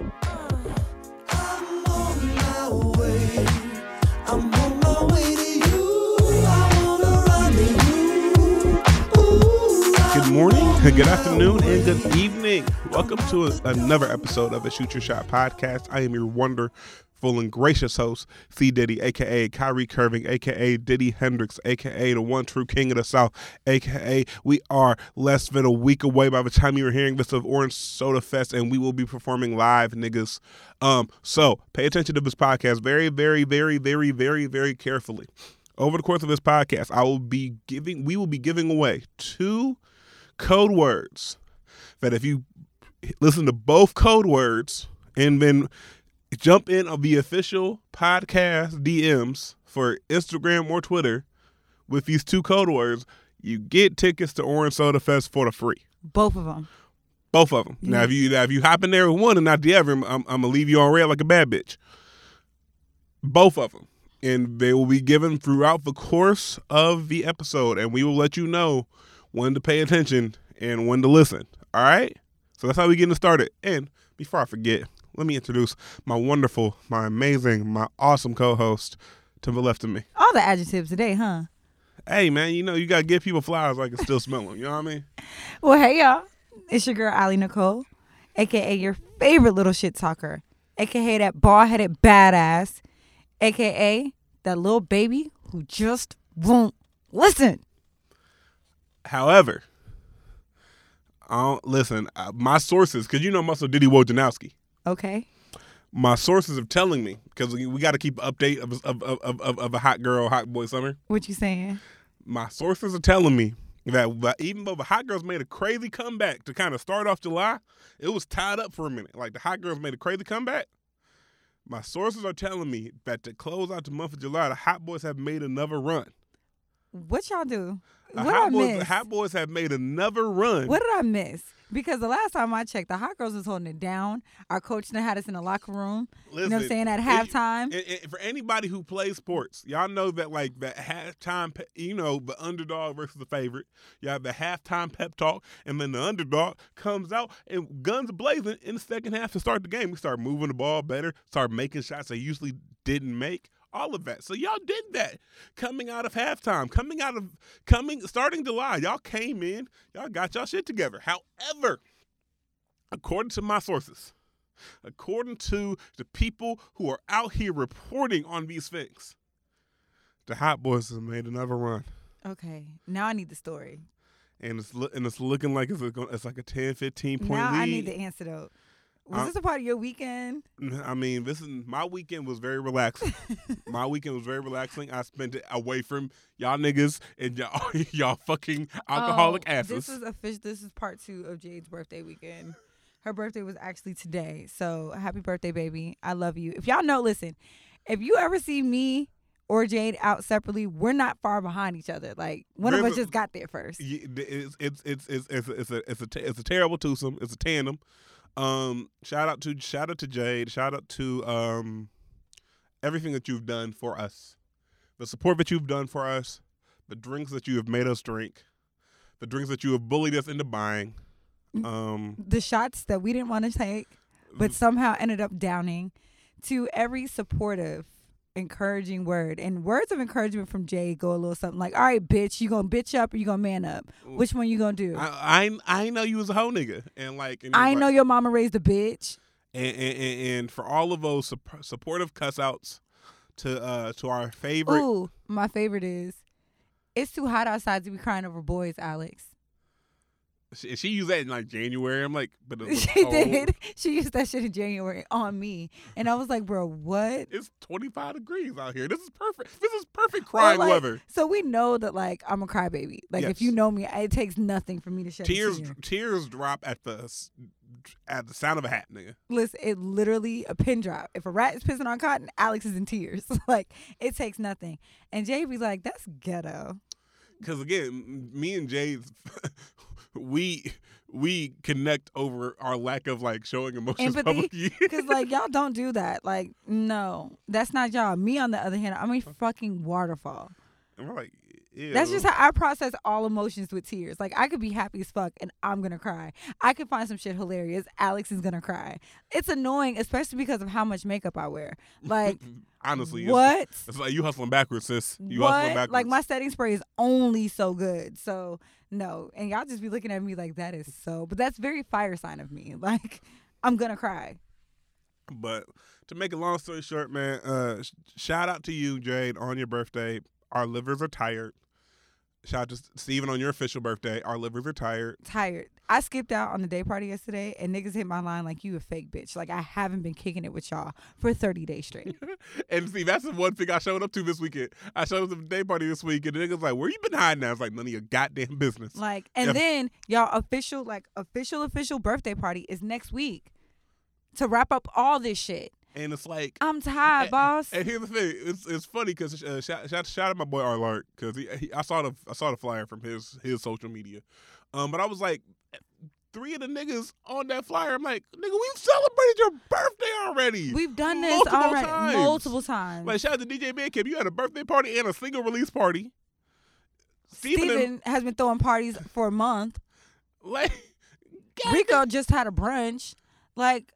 Good morning, good afternoon, and good evening. Welcome to another episode of the Shoot Your Shot podcast. I am your wonderful and gracious host, C. Diddy, aka Kyrie Curving, aka Diddy Hendrix, aka the one true king of the South, aka we are less than a week away by the time you're hearing this of Orange Soda Fest, and we will be performing live, niggas. Um, so pay attention to this podcast very, very, very, very, very, very carefully. Over the course of this podcast, I will be giving, we will be giving away two code words that if you listen to both code words and then jump in on the official podcast DMs for Instagram or Twitter with these two code words, you get tickets to Orange Soda Fest for the free. Both of them. Both of them. Now, if you now, if you hop in there with one and not the other, I'm, I'm gonna leave you on red like a bad bitch. Both of them, and they will be given throughout the course of the episode, and we will let you know when to pay attention and when to listen. All right. So that's how we getting started. And before I forget, let me introduce my wonderful, my amazing, my awesome co-host to the left of me. All the adjectives today, huh? Hey man, you know you gotta give people flowers like it's still smelling. You know what I mean? Well, hey y'all. It's your girl Ali Nicole, aka your favorite little shit talker, aka that bald headed badass, aka that little baby who just won't listen. However, I don't listen. Uh, my sources, because you know Muscle Diddy Wojnarowski. Okay. My sources are telling me because we, we got to keep an update of, of, of, of, of a hot girl, hot boy summer. What you saying? My sources are telling me that, even though the hot girls made a crazy comeback to kind of start off July, it was tied up for a minute. Like the hot girls made a crazy comeback. My sources are telling me that to close out the month of July, the hot boys have made another run. What y'all do? The What hot I boys, miss? the hot boys have made another run. What did I miss? Because the last time I checked, the hot girls was holding it down. Our coach had us in the locker room. you know what I'm saying? At halftime. and- and for anybody who plays sports, y'all know that like that halftime, you know, the underdog versus the favorite. You have the halftime pep talk, and then the underdog comes out and guns blazing in the second half to start the game. We start moving the ball better, start making shots they usually didn't make. All of that. So y'all did that coming out of halftime, coming out of coming starting July. Y'all came in, y'all got y'all shit together. However, according to my sources, according to the people who are out here reporting on these things, the Hot Boys have made another run, Okay. Now I need the story. and it's and it's looking like it's, a, it's like a 10, 15 point now lead. I need the antidote. Was Uh, this a part of your weekend? I mean, this is my weekend was very relaxing. my weekend was very relaxing. I spent it away from y'all niggas and y'all y'all fucking alcoholic Oh, asses. This is official. This is part two of Jade's birthday weekend. Her birthday was actually today. So happy birthday, baby. I love you. If y'all know, listen, if you ever see me or Jade out separately, we're not far behind each other. Like one of us a- just got there first. It's it's it's it's it's a, it's a it's a it's a terrible twosome. It's a tandem. Um, shout out to shout out to Jade. Shout out to um everything that you've done for us, the support that you've done for us, the drinks that you have made us drink, the drinks that you have bullied us into buying. Um, The shots that we didn't want to take, but somehow ended up downing. To every supportive, encouraging word and words of encouragement from Jay go a little something like, "All right, bitch, you gonna bitch up or you gonna man up? Which one you gonna do?" I, I I know you was a hoe nigga, and like and I like- know your mama raised a bitch. and and, and, and for all of those sup- supportive cussouts to uh to our favorite Ooh, my favorite is, it's too hot outside to be crying over boys, Alex. She, she used that in like January. I'm like, but it was she cold. did. She used that shit in January on me, and I was like, bro, what? It's 25 degrees out here. This is perfect. This is perfect crying like, weather. So we know that like I'm a crybaby. Like if you know me, it takes nothing for me to shed Tears, tear. tears drop at the at the sound of a hat, nigga. Listen, it literally a pin drop. If a rat is pissing on cotton, Alex is in tears. like it takes nothing. And JB's like, that's ghetto. Because again, me and Jay, we we connect over our lack of like showing emotions Empathy? publicly. Because like y'all don't do that. Like no, that's not y'all. Me on the other hand, I'm a uh-huh. fucking waterfall. and we're like, That's just how I process all emotions with tears. Like I could be happy as fuck and I'm gonna cry. I could find some shit hilarious. Alex is gonna cry. It's annoying, especially because of how much makeup I wear. Like honestly. What? it's like you hustling backwards, sis. You hustling backwards. Like my setting spray is only so good. So no, and y'all just be looking at me like that is so. But that's very fire sign of me. Like I'm gonna cry. But to make a long story short, man, uh, sh- shout out to you, Jade, on your birthday. Our livers are tired. Shout out to Steven on your official birthday. Our livers are tired. Tired. I skipped out on the day party yesterday, and niggas hit my line like you a fake bitch. Like I haven't been kicking it with y'all for 30 days straight. And see, that's the one thing I showed up to this weekend. I showed up to the day party this week, and the niggas like, "Where you been hiding?" at?" I was like, "None of your goddamn business." Like, and Yeah. then y'all official, like official, official birthday party is next week to wrap up all this shit. And it's like, I'm tired, And- boss. And here's the thing: it's it's funny because uh, shout, shout shout out my boy R Lark because he, he I saw the I saw the flyer from his his social media, um, but I was like, three of the niggas on that flyer. I'm like, nigga, we've celebrated your birthday already. We've done this multiple already times. multiple times. like shout out to DJ Bandcamp. You had a birthday party and a single release party. Steven, Steven has been throwing parties for a month. like God Rico just had a brunch. Like,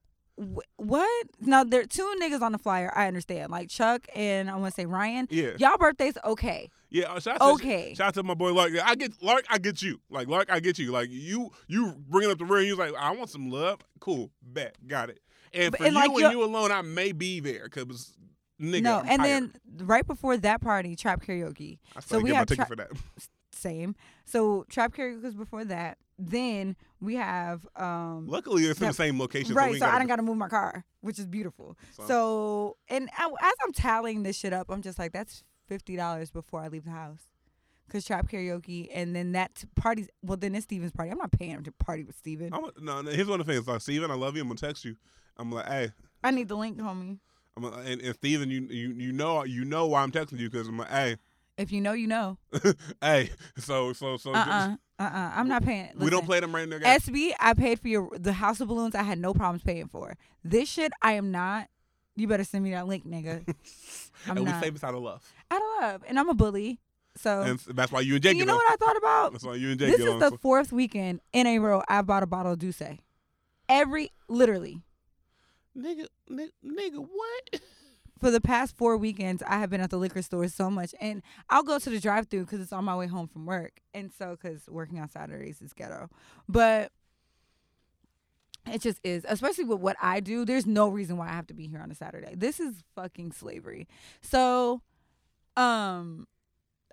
what? Now there are two niggas on the flyer. I understand. Like Chuck and I want to say Ryan. Yeah, Y'all birthdays okay. yeah. uh, Shout out to, Okay. Shout out to my boy Lark. I get Lark. I get you. Like Lark, I get you. Like you, you bringing up the rear. You was like, I want some love. Cool, bet, got it. And But- for and you like and you alone, I may be there because nigga. no, I'm and tired. then right before that party, trap karaoke. I so still we get my have ticket tra- for that. Same. So trap karaoke was before that. Then we have um Luckily, it's in the same location. right. So, I don't got to move my car, which is beautiful. So- So, and I, as I'm tallying this shit up, I'm just like, that's fifty dollars before I leave the house. Cause trap karaoke, and then that t- party's well, then it's Steven's party. I'm not paying him to party with Steven. I'm no, no, here's one of the things. Like Steven, I love you. I'm gonna text you. I'm like, hey, I need the link, homie. I'm and, and Steven, you you you know you know why I'm texting you because I'm like, hey, If you know, you know. hey. So so so. Uh uh-uh, uh uh. I'm not paying. We don't Listen, play them right there, guys. SB, I paid for your the House of Balloons. I had no problems paying for. This shit, I am not. You better send me that link, nigga. I'm and we not. save this out of love. Out don't love, and I'm a bully. So And that's why you and Jake you get know on. what I thought about? That's why you and Jake This get is on. the So- fourth weekend in a row I bought a bottle of D'Ussé. Every literally nigga, nigga, nigga, what? for the past four weekends, I have been at the liquor store so much, and I'll go to the drive-through because it's on my way home from work, and so because working on Saturdays is ghetto, but it just is, especially with what I do. There's no reason why I have to be here on a Saturday. This is fucking slavery. So, um,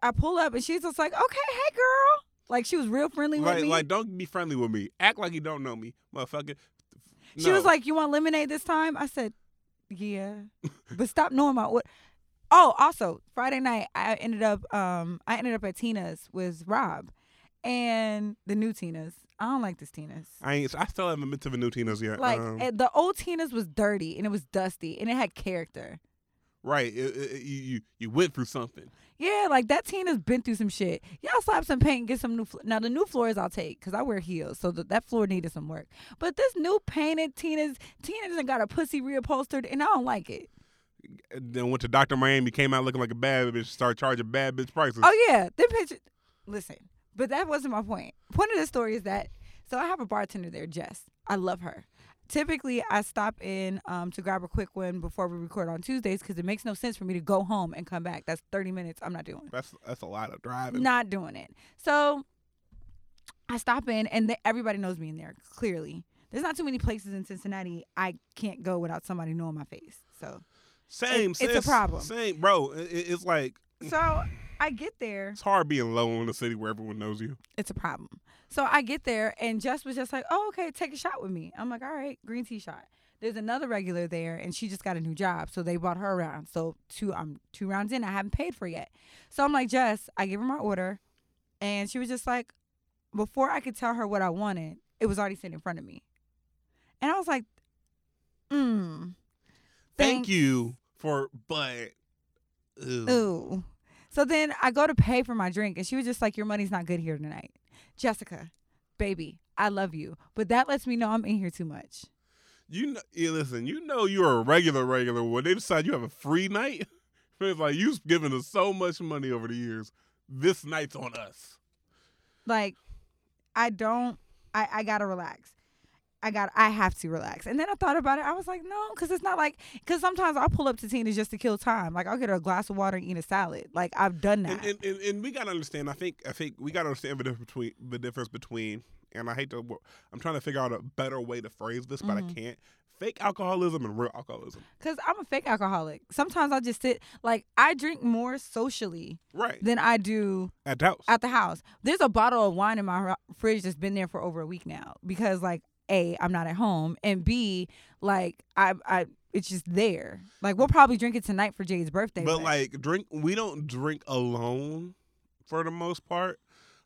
I pull up and she's just like, "Okay, hey girl," like she was real friendly with Like, me. like, don't be friendly with me. Act like you don't know me, motherfucker. She was like, "You want lemonade this time?" I said, "Yeah," but stop knowing my what. Oh, also Friday night, I ended up um I ended up at Tina's with Rob, and the new Tina's. I don't like this Tina's. I ain't. I still haven't been to the new Tina's yet. Like Um, eh, the old Tina's was dirty and it was dusty and it had character. Right. It, it, you, you went through something. Yeah, like that Tina's been through some shit. Y'all slap some paint and get some new. Flo- now the new floors I'll take because I wear heels, so th- that floor needed some work. But this new painted Tina's, Tina doesn't got a pussy reupholstered, and I don't like it. Then went to Doctor Miami, came out looking like a bad bitch, started charging bad bitch prices. Oh yeah, them pictures. Listen, but that wasn't my point. Point of the story is that so I have a bartender there, Jess. I love her. Typically, I stop in um, to grab a quick one before we record on Tuesdays because it makes no sense for me to go home and come back. That's thirty minutes. I'm not doing. That's that's a lot of driving. Not doing it. So I stop in, and everybody knows me in there. Clearly, there's not too many places in Cincinnati I can't go without somebody knowing my face. So, Same. it's a problem. Same, bro. It, it- it's like so I get there. it's hard being low in a city where everyone knows you. it's a problem. So I get there and Jess was just like, "Oh, okay, take a shot with me." I'm like, "All right, green tea shot." There's another regular there, and she just got a new job, so they brought her around. So two, I'm two rounds in, I haven't paid for yet. So I'm like, Jess, I gave her my order, and she was just like, before I could tell her what I wanted, it was already sitting in front of me, and I was like, "Hmm." Thank you for, but ew. Ooh. So then I go to pay for my drink, and she was just like, Your money's not good here tonight. Jessica, baby, I love you. But that lets me know I'm in here too much. You know, yeah, listen. You know you're a regular, regular. When they decide you have a free night, it's like you've given us so much money over the years. this night's on us. Like, I don't. I I gotta relax. I got. I have to relax. And then I thought about it. I was like, no, because it's not like. Because sometimes I'll pull up to Tina's just to kill time. Like I'll get her a glass of water and eat a salad. Like I've done that. And, and, and, and we gotta understand. I think I think we gotta understand the difference between the difference between. And I hate to. I'm trying to figure out a better way to phrase this, but I Mhm. can't. Fake alcoholism and real alcoholism. Because I'm a fake alcoholic. Sometimes I just sit. Like I drink more socially Right. than I do At the house. at the house. There's a bottle of wine in my fridge that's been there for over a week now because like a I'm not at home and b like I I it's just there. Like we'll probably drink it tonight for Jade's birthday. But like drink, we don't drink alone for the most part.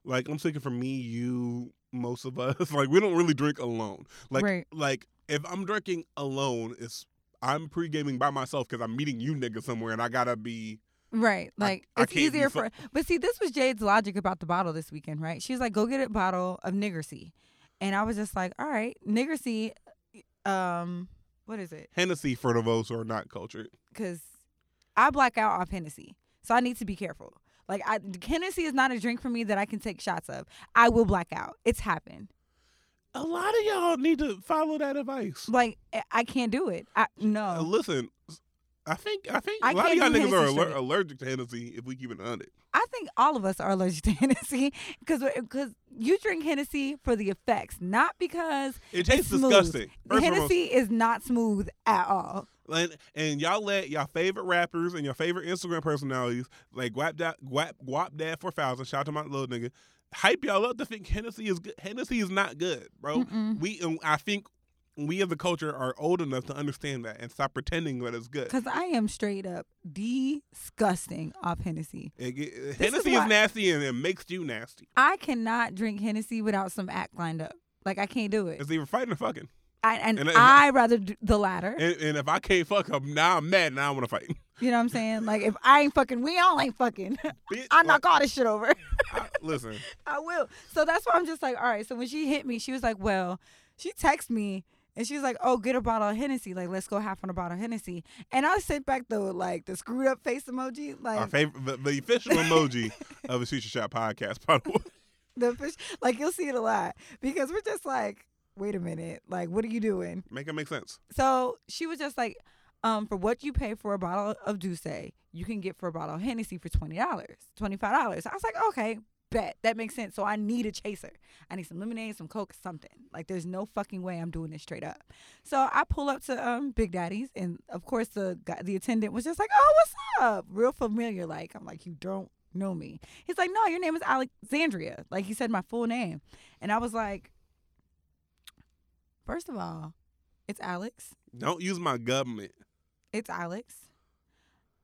Like I'm speaking for me, you, most of us. Like we don't really drink alone. Like Right. like if I'm drinking alone, it's I'm pre gaming by myself because I'm meeting you niggas somewhere and I gotta be. Right. Like I it's can't easier fu- for but see this was Jade's logic about the bottle this weekend, right? She was like, Go get a bottle of Niggersy. And I was just like, All right, Niggersy, um, what is it? Hennessy for the those who are not cultured. Because I black out off Hennessy. So I need to be careful. Like I Hennessy is not a drink for me that I can take shots of. I will black out. It's happened. A lot of y'all need to follow that advice. Like I- can't do it. I no. listen, I think I think I a lot of y'all niggas are aller- allergic to Hennessy. If we keep it on it, I think all of us are allergic to Hennessy because because you drink Hennessy for the effects, not because it tastes disgusting. First. Hennessy is not smooth at all. And, and y'all let y'all favorite rappers and your favorite Instagram personalities like Guapdad, Guap, Guapdad 4000, shout out to my little nigga, hype y'all up to think Hennessy is good. Hennessy is not good, bro. Mm-mm. We and I think we as a culture are old enough to understand that and stop pretending that it's good. Because I am straight up disgusting off Hennessy. It is Hennessy is, why- nasty and it makes you nasty. I cannot drink Hennessy without some act lined up. Like I can't do it. It's either fighting or fucking. I, and and- and- I rather do the latter. And, and if I can't fuck up, now I'm mad. Now I want to fight. You know what I'm saying? Like if I ain't fucking, we all ain't fucking. Bitch, I like, knock all this shit over. I- listen, I will. So that's why I'm just like, all right. So when she hit me, she was like, well, she texted me and she was like, oh, get a bottle of Hennessy. Like, let's go half on a bottle of Hennessy. And I sent back the like the screwed up face emoji, like our favorite, the, the official emoji of the Shoot Your Shot podcast, by the way. the fish. Like you'll see it a lot because we're just like, wait a minute, like what are you doing? Make it make sense. So she was just like, um, for what you pay for a bottle of D'Ussé, you can get for a bottle of Hennessy for twenty dollars, twenty five dollars. I was like, okay, bet that makes sense. So I need a chaser. I need some lemonade, some coke, something. Like there's no fucking way I'm doing this straight up. So I pull up to um Big Daddy's, and of course the guy, the attendant was just like, oh, what's up? Real familiar. Like I'm like, you don't know me. He's like, no, your name is Alexandria. Like he said my full name, and I was like, first of all, it's Alex. Don't use my government. It's Alex.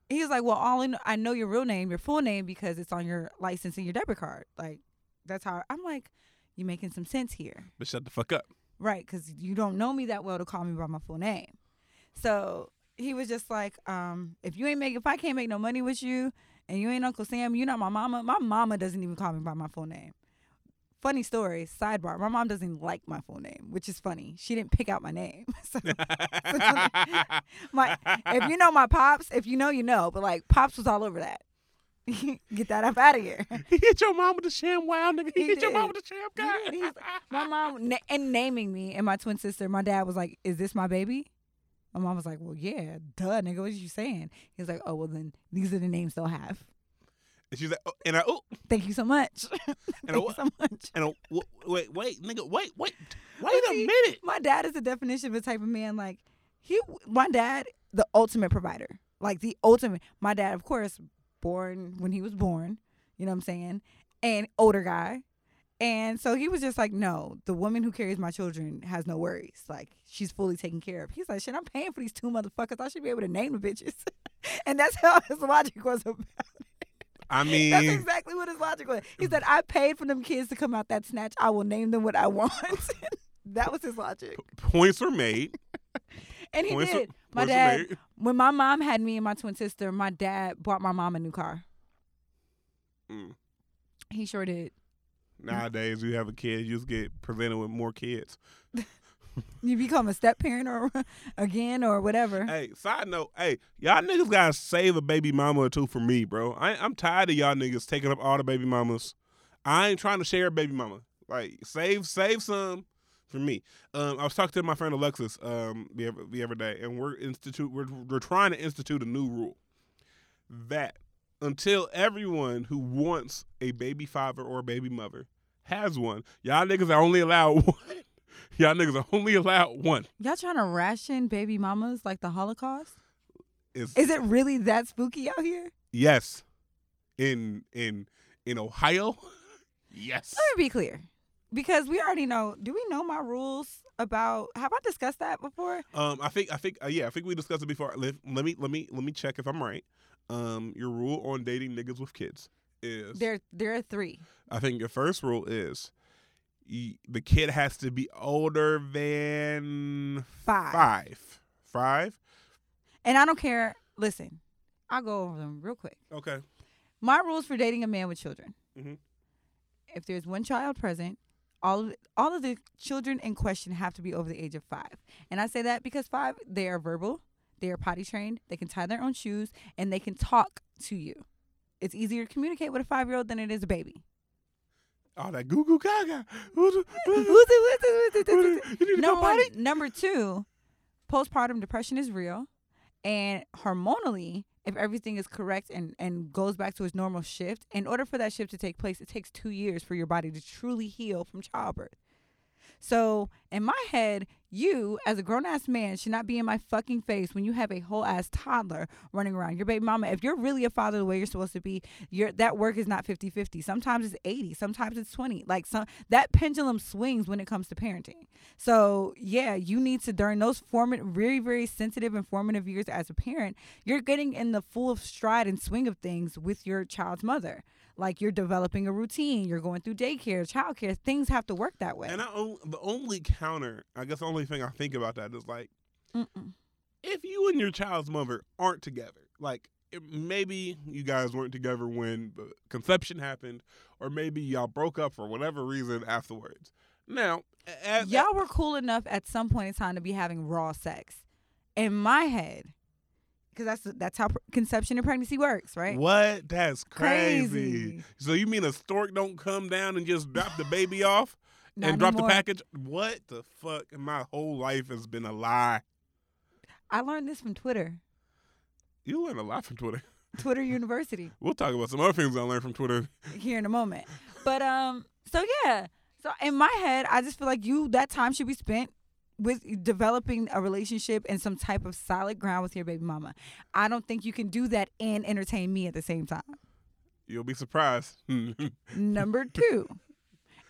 He was like, well, all I know, I know your real name, your full name, because it's on your license and your debit card. Like, that's how I'm like, you making some sense here, But shut the fuck up. right? Because you don't know me that well to call me by my full name. So he was just like, um, if you ain't make, if I can't make no money with you, and you ain't Uncle Sam, you're not my mama. My mama doesn't even call me by my full name. Funny story, sidebar. My mom doesn't like my full name, which is funny. She didn't pick out my name. so my if you know my pops, if you know, you know. But like pops was all over that. Get that up out of here. he hit your mom with the sham wow, nigga. He, He hit your mom with the sham guy. did. My mom na- and naming me and my twin sister. My dad was like, "Is this my baby?" My mom was like, "Well, yeah, duh, nigga. What are you saying?" He was like, "Oh, well, then these are the names they'll have." And she's like, oh, and I, oh, Thank you so much. and I, Thank you so much. and I, wait, wait, nigga, wait, wait, wait a minute. My dad is the definition of a type of man like he. My dad, the ultimate provider, like the ultimate. My dad, of course, born when he was born. You know what I'm saying? And older guy, and so he was just like, no, the woman who carries my children has no worries. Like she's fully taken care of. He's like, shit, I'm paying for these two motherfuckers. I should be able to name the bitches. and that's how his logic was about. I mean, That's exactly what his logic was. He said, I paid for them kids to come out that snatch. I will name them what I want. that was his logic. points were made. And he Points did. My dad, when my mom had me and my twin sister, my dad bought my mom a new car. Mm. He sure did. Nowadays, you have a kid, you just get presented with more kids. You become a step parent or again or whatever. Hey, side note, hey, y'all niggas gotta save a baby mama or two for me, bro. I, I'm tired of y'all niggas taking up all the baby mamas. I ain't trying to share a baby mama. Like, save, save some for me. Um, I was talking to my friend Alexis um the other, the other day, and we're institute we're we're trying to institute a new rule that until everyone who wants a baby father or a baby mother has one, y'all niggas are only allowed one. Y'all niggas are only allowed one. Y'all trying to ration baby mamas like the Holocaust? Is Is it really that spooky out here? yes, in in in Ohio, yes. Let me be clear. Because we already know. Do we know my rules about have I discussed that before? Um, I think I think uh, yeah, I think we discussed it before. Let, let me let me let me check if I'm right. Um, your rule on dating niggas with kids is There there are three. I think your first rule is the kid has to be older than Five. five. Five. And I don't care. Listen, I'll go over them real quick. Okay. My rules for dating a man with children. Mhm. If there's one child present, all of all of the children in question have to be over the age of five. And I say that because five, they are verbal, they are potty trained, they can tie their own shoes, and they can talk to you. It's easier to communicate with a five year old than it is a baby. All that goo goo gaga. Number one, number two, postpartum depression is real, and hormonally, if everything is correct and and goes back to its normal shift, in order for that shift to take place, it takes two years for your body to truly heal from childbirth. So in my head, you as a grown ass man should not be in my fucking face when you have a whole ass toddler running around. Your baby mama, if you're really a father the way you're supposed to be, your that work is not 50-50. Sometimes it's 80, sometimes it's 20. Like some that pendulum swings when it comes to parenting. So yeah, you need to during those formative very, very sensitive and formative years as a parent, you're getting in the full stride and swing of things with your child's mother. Like you're developing a routine, you're going through daycare, childcare. Things have to work that way. And I, the only counter, I guess, the only thing I think about that is like, Mm-mm. if you and your child's mother aren't together, like it, maybe you guys weren't together when the conception happened, or maybe y'all broke up for whatever reason afterwards. Now, as, Y'all were cool enough at some point in time to be having raw sex. In my head, because that's that's how conception and pregnancy works, right? what? That's crazy. Crazy. So you mean a stork don't come down and just drop the baby off Not and drop the package? What the fuck? My whole life has been a lie. I learned this from Twitter, You learn a lot from Twitter. Twitter University. We'll talk about some other things I learned from Twitter. here in a moment. But um, so yeah. So in my head, I just feel like you that time should be spent with developing a relationship and some type of solid ground with your baby mama. I don't think you can do that and entertain me at the same time. You'll be surprised. Number two.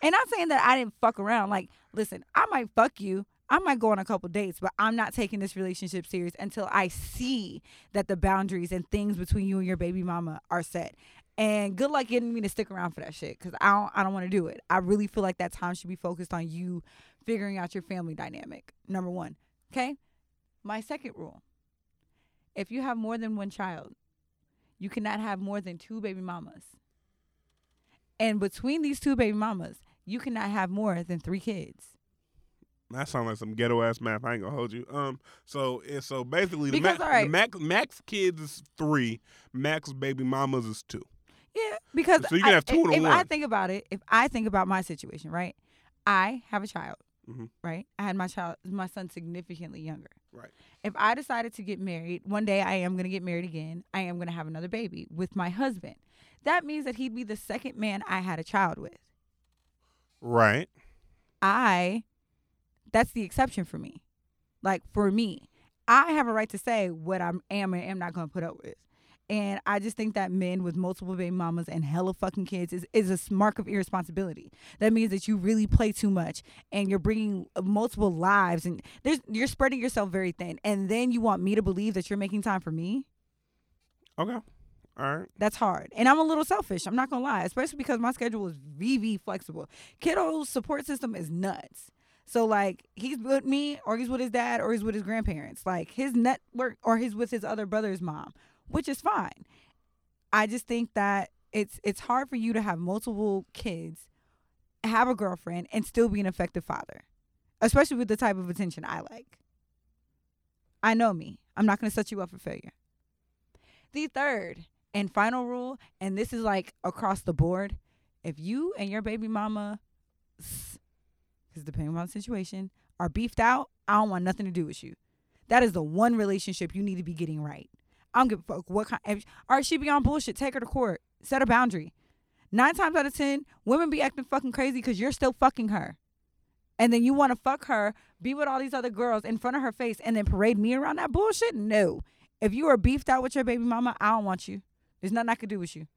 And I'm saying that I didn't fuck around. Like, listen, I might fuck you. I might go on a couple dates, but I'm not taking this relationship serious until I see that the boundaries and things between you and your baby mama are set. And good luck getting me to stick around for that shit because I don't, I don't want to do it. I really feel like that time should be focused on you figuring out your family dynamic. Number one. Okay. My second rule if you have more than one child, you cannot have more than two baby mamas. And between these two baby mamas, you cannot have more than three kids. That sounds like some ghetto ass math. I ain't gonna hold you. Um, so it's so basically the, Because, max, all right. the max max kids is three, max baby mamas is two. Yeah, because So you can I- have two and a if I think about it, if I think about my situation, right? I have a child, Mhm. right? I had my child, my son, significantly younger. Right. If I decided to get married, one day I am to get married again. I am to have another baby with my husband. That means that he'd be the second man I had a child with. Right. I, that's the exception for me. Like for me, I have a right to say what I am and am not going to put up with. And I just think that men with multiple baby mamas and hella fucking kids is, is a mark of irresponsibility. That means that you really play too much and you're bringing uh, multiple lives and there's you're spreading yourself very thin. And then you want me to believe that you're making time for me? Okay. All right. That's hard. And I'm a little selfish. I'm not going to lie, especially because my schedule is VV flexible. Kiddo's support system is nuts. So, like, he's with me, or he's with his dad, or he's with his grandparents. Like, his network, or he's with his other brother's mom, which is fine. I just think that it's it's hard for you to have multiple kids, have a girlfriend, and still be an effective father. especially with the type of attention I like. I know me. I'm not going to set you up for failure. The third and final rule, and this is like across the board, if you and your baby mama, because depending on the situation, are beefed out, I don't want nothing to do with you. That is the one relationship you need to be getting right. I don't give a fuck what kind. If, right, she be on bullshit. Take her to court. Set a boundary. Nine times out of ten, women be acting fucking crazy because you're still fucking her. And then you want to fuck her, be with all these other girls in front of her face, and then parade me around that bullshit? No. If you are beefed out with your baby mama, I don't want you. There's nothing I could do with you.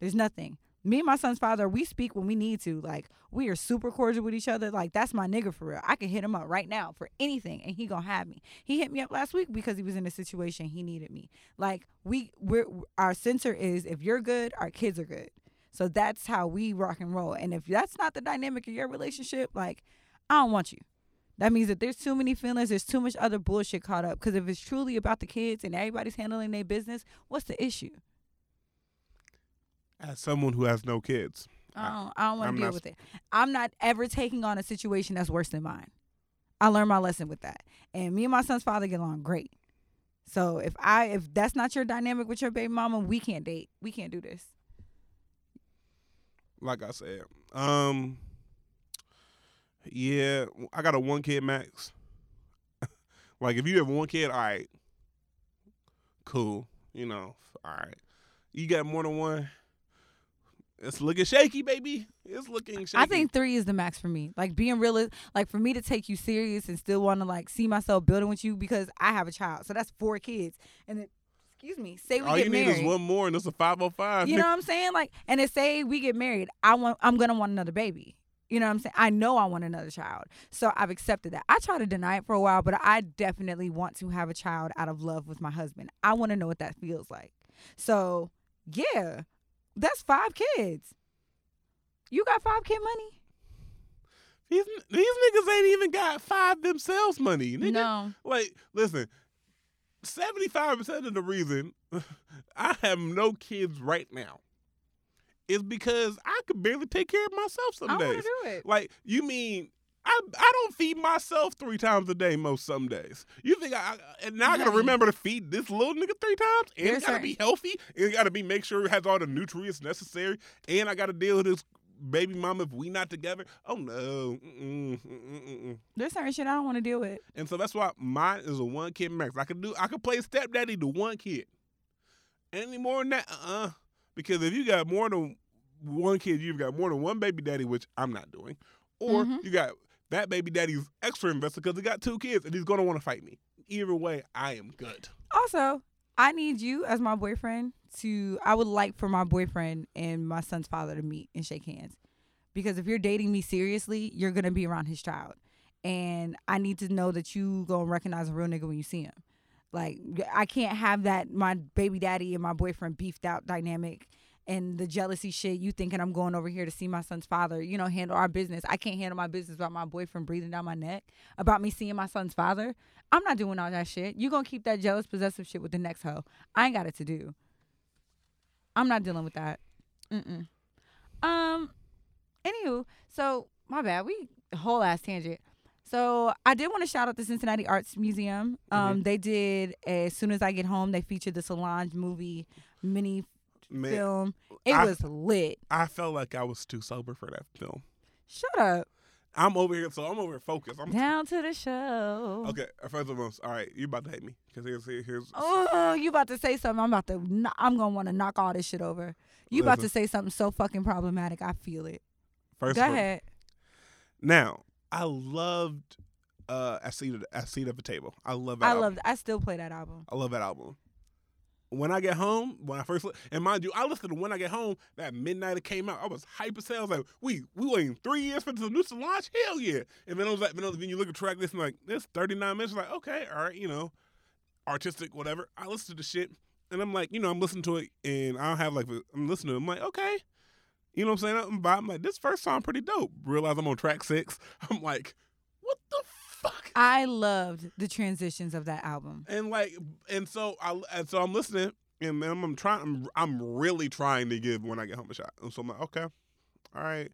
There's nothing. Me and my son's father, we speak when we need to. Like we are super cordial with each other. Like that's my nigga for real. I can hit him up right now for anything, and he gonna have me. He hit me up last week because he was in a situation he needed me. Like we, we're our censor is if you're good, our kids are good. So that's how we rock and roll. And if that's not the dynamic of your relationship, like I don't want you. That means that there's too many feelings, there's too much other bullshit caught up. Because if it's truly about the kids and everybody's handling their business, what's the issue? As someone who has no kids, I don't, I don't want to deal not- with it. I'm not ever taking on a situation that's worse than mine. I learned my lesson with that. And me and my son's father get along great. So if I if that's not your dynamic with your baby mama, we can't date. We can't do this. like I said, um, yeah, I got a one kid max. like if you have one kid, all right, cool, you know, all right. You got more than one. It's looking shaky, baby. It's looking shaky. I think three is the max for me. Like being real, like for me to take you serious and still want to like see myself building with you because I have a child. So that's four kids. And then, excuse me, say we all get you need married. is one more, and it's a five hundred five. You know what I'm saying? Like, and it say we get married, I want, I'm gonna want another baby. You know what I'm saying? I know I want another child, so I've accepted that. I try to deny it for a while, but I definitely want to have a child out of love with my husband. I want to know what that feels like. So, yeah, that's five kids. You got five kid money? These these niggas ain't even got five themselves money. Nigga. No. Like, listen, seventy five percent of the reason I have no kids right now is because I could barely take care of myself some I days. do it. Like, you mean I I don't feed myself three times a day most some days. You think I and now I gotta remember to feed this little nigga three times? And it gotta be healthy, and it gotta be make sure it has all the nutrients necessary, and I gotta deal with this baby mama if we not together. Oh no. Mm-mm, mm-mm, mm-mm. There's certain shit I don't want to deal with. And so that's why mine is a one kid max. I could do I could play stepdaddy to one kid. Any more than that, uh uh Because if you got more than one kid, you've got more than one baby daddy, which I'm not doing. Or Mhm. you got that baby daddy's extra invested because he got two kids and he's gonna want to fight me. Either way, I am good. Also, I need you as my boyfriend to. I would like for my boyfriend and my son's father to meet and shake hands, because if you're dating me seriously, you're gonna be around his child, and I need to know that you gonna recognize a real nigga when you see him. Like I can't have that my baby daddy and my boyfriend beefed out dynamic. And the jealousy shit, you thinking I'm going over here to see my son's father, you know, handle our business. I can't handle my business about my boyfriend breathing down my neck, about me seeing my son's father. I'm not doing all that shit. You gonna keep that jealous, possessive shit with the next hoe. I ain't got it to do. I'm not dealing with that. Mm-mm. Um. Anywho, so my bad. We whole ass tangent. So I did want to shout out the Cincinnati Arts Museum. Um, they did as soon as I get home. They featured the Solange movie mini Man, film. It I- was lit. I felt like I was too sober for that film. Shut up. I'm over here, so I'm over here focused. I'm Down to the show. okay. First of all, all right, you about to hate me because here's here- here's Oh, you about to say something? I'm about to. I'm gonna want to knock all this shit over. You about to say something so fucking problematic. I feel it. first. Go ahead. Now, I loved uh I see I see it at the table. I love that I album. love. I still play that album. I love that album. When I get home, when I first and mind you, I listened to when I get home that midnight it came out. I was hyper sales. I was like, we we waiting three years for the new to launch? Hell yeah! And then I was like, then, was- then you look at track list and like this thirty nine minutes. Like okay, all right, you know, artistic whatever. I listen to the shit and I'm like, you know, I'm listening to it and I don't have like I'm listening to it. I'm like, okay, you know what I'm saying? I'm, I'm like, this first song pretty dope. Realize I'm on track six. I'm like, what the? I loved the transitions of that album. and like and so I and so I'm listening and I'm, I'm trying I'm I'm really trying to give when I get home a shot. And so I'm like, okay, all right.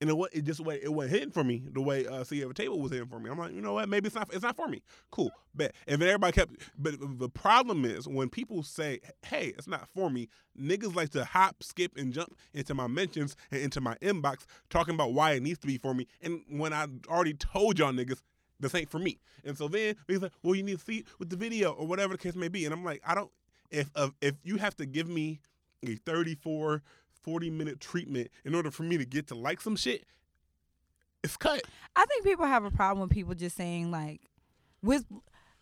and it, it just way it wasn't hitting for me the way uh, see a table was hitting for me. I'm like, you know what? Maybe it's not. It's not for me. Cool, bet. And then everybody kept. But the problem is when people say, "Hey, it's not for me," niggas like to hop, skip, and jump into my mentions and into my inbox talking about why it needs to be for me. And when I already told y'all niggas. This ain't for me, and so then he's like, "Well, you need to see with the video or whatever the case may be." And I'm like, "I don't. If uh, if you have to give me a 34, 40 minute treatment in order for me to get to like some shit, it's cut. I think people have a problem with people just saying like, with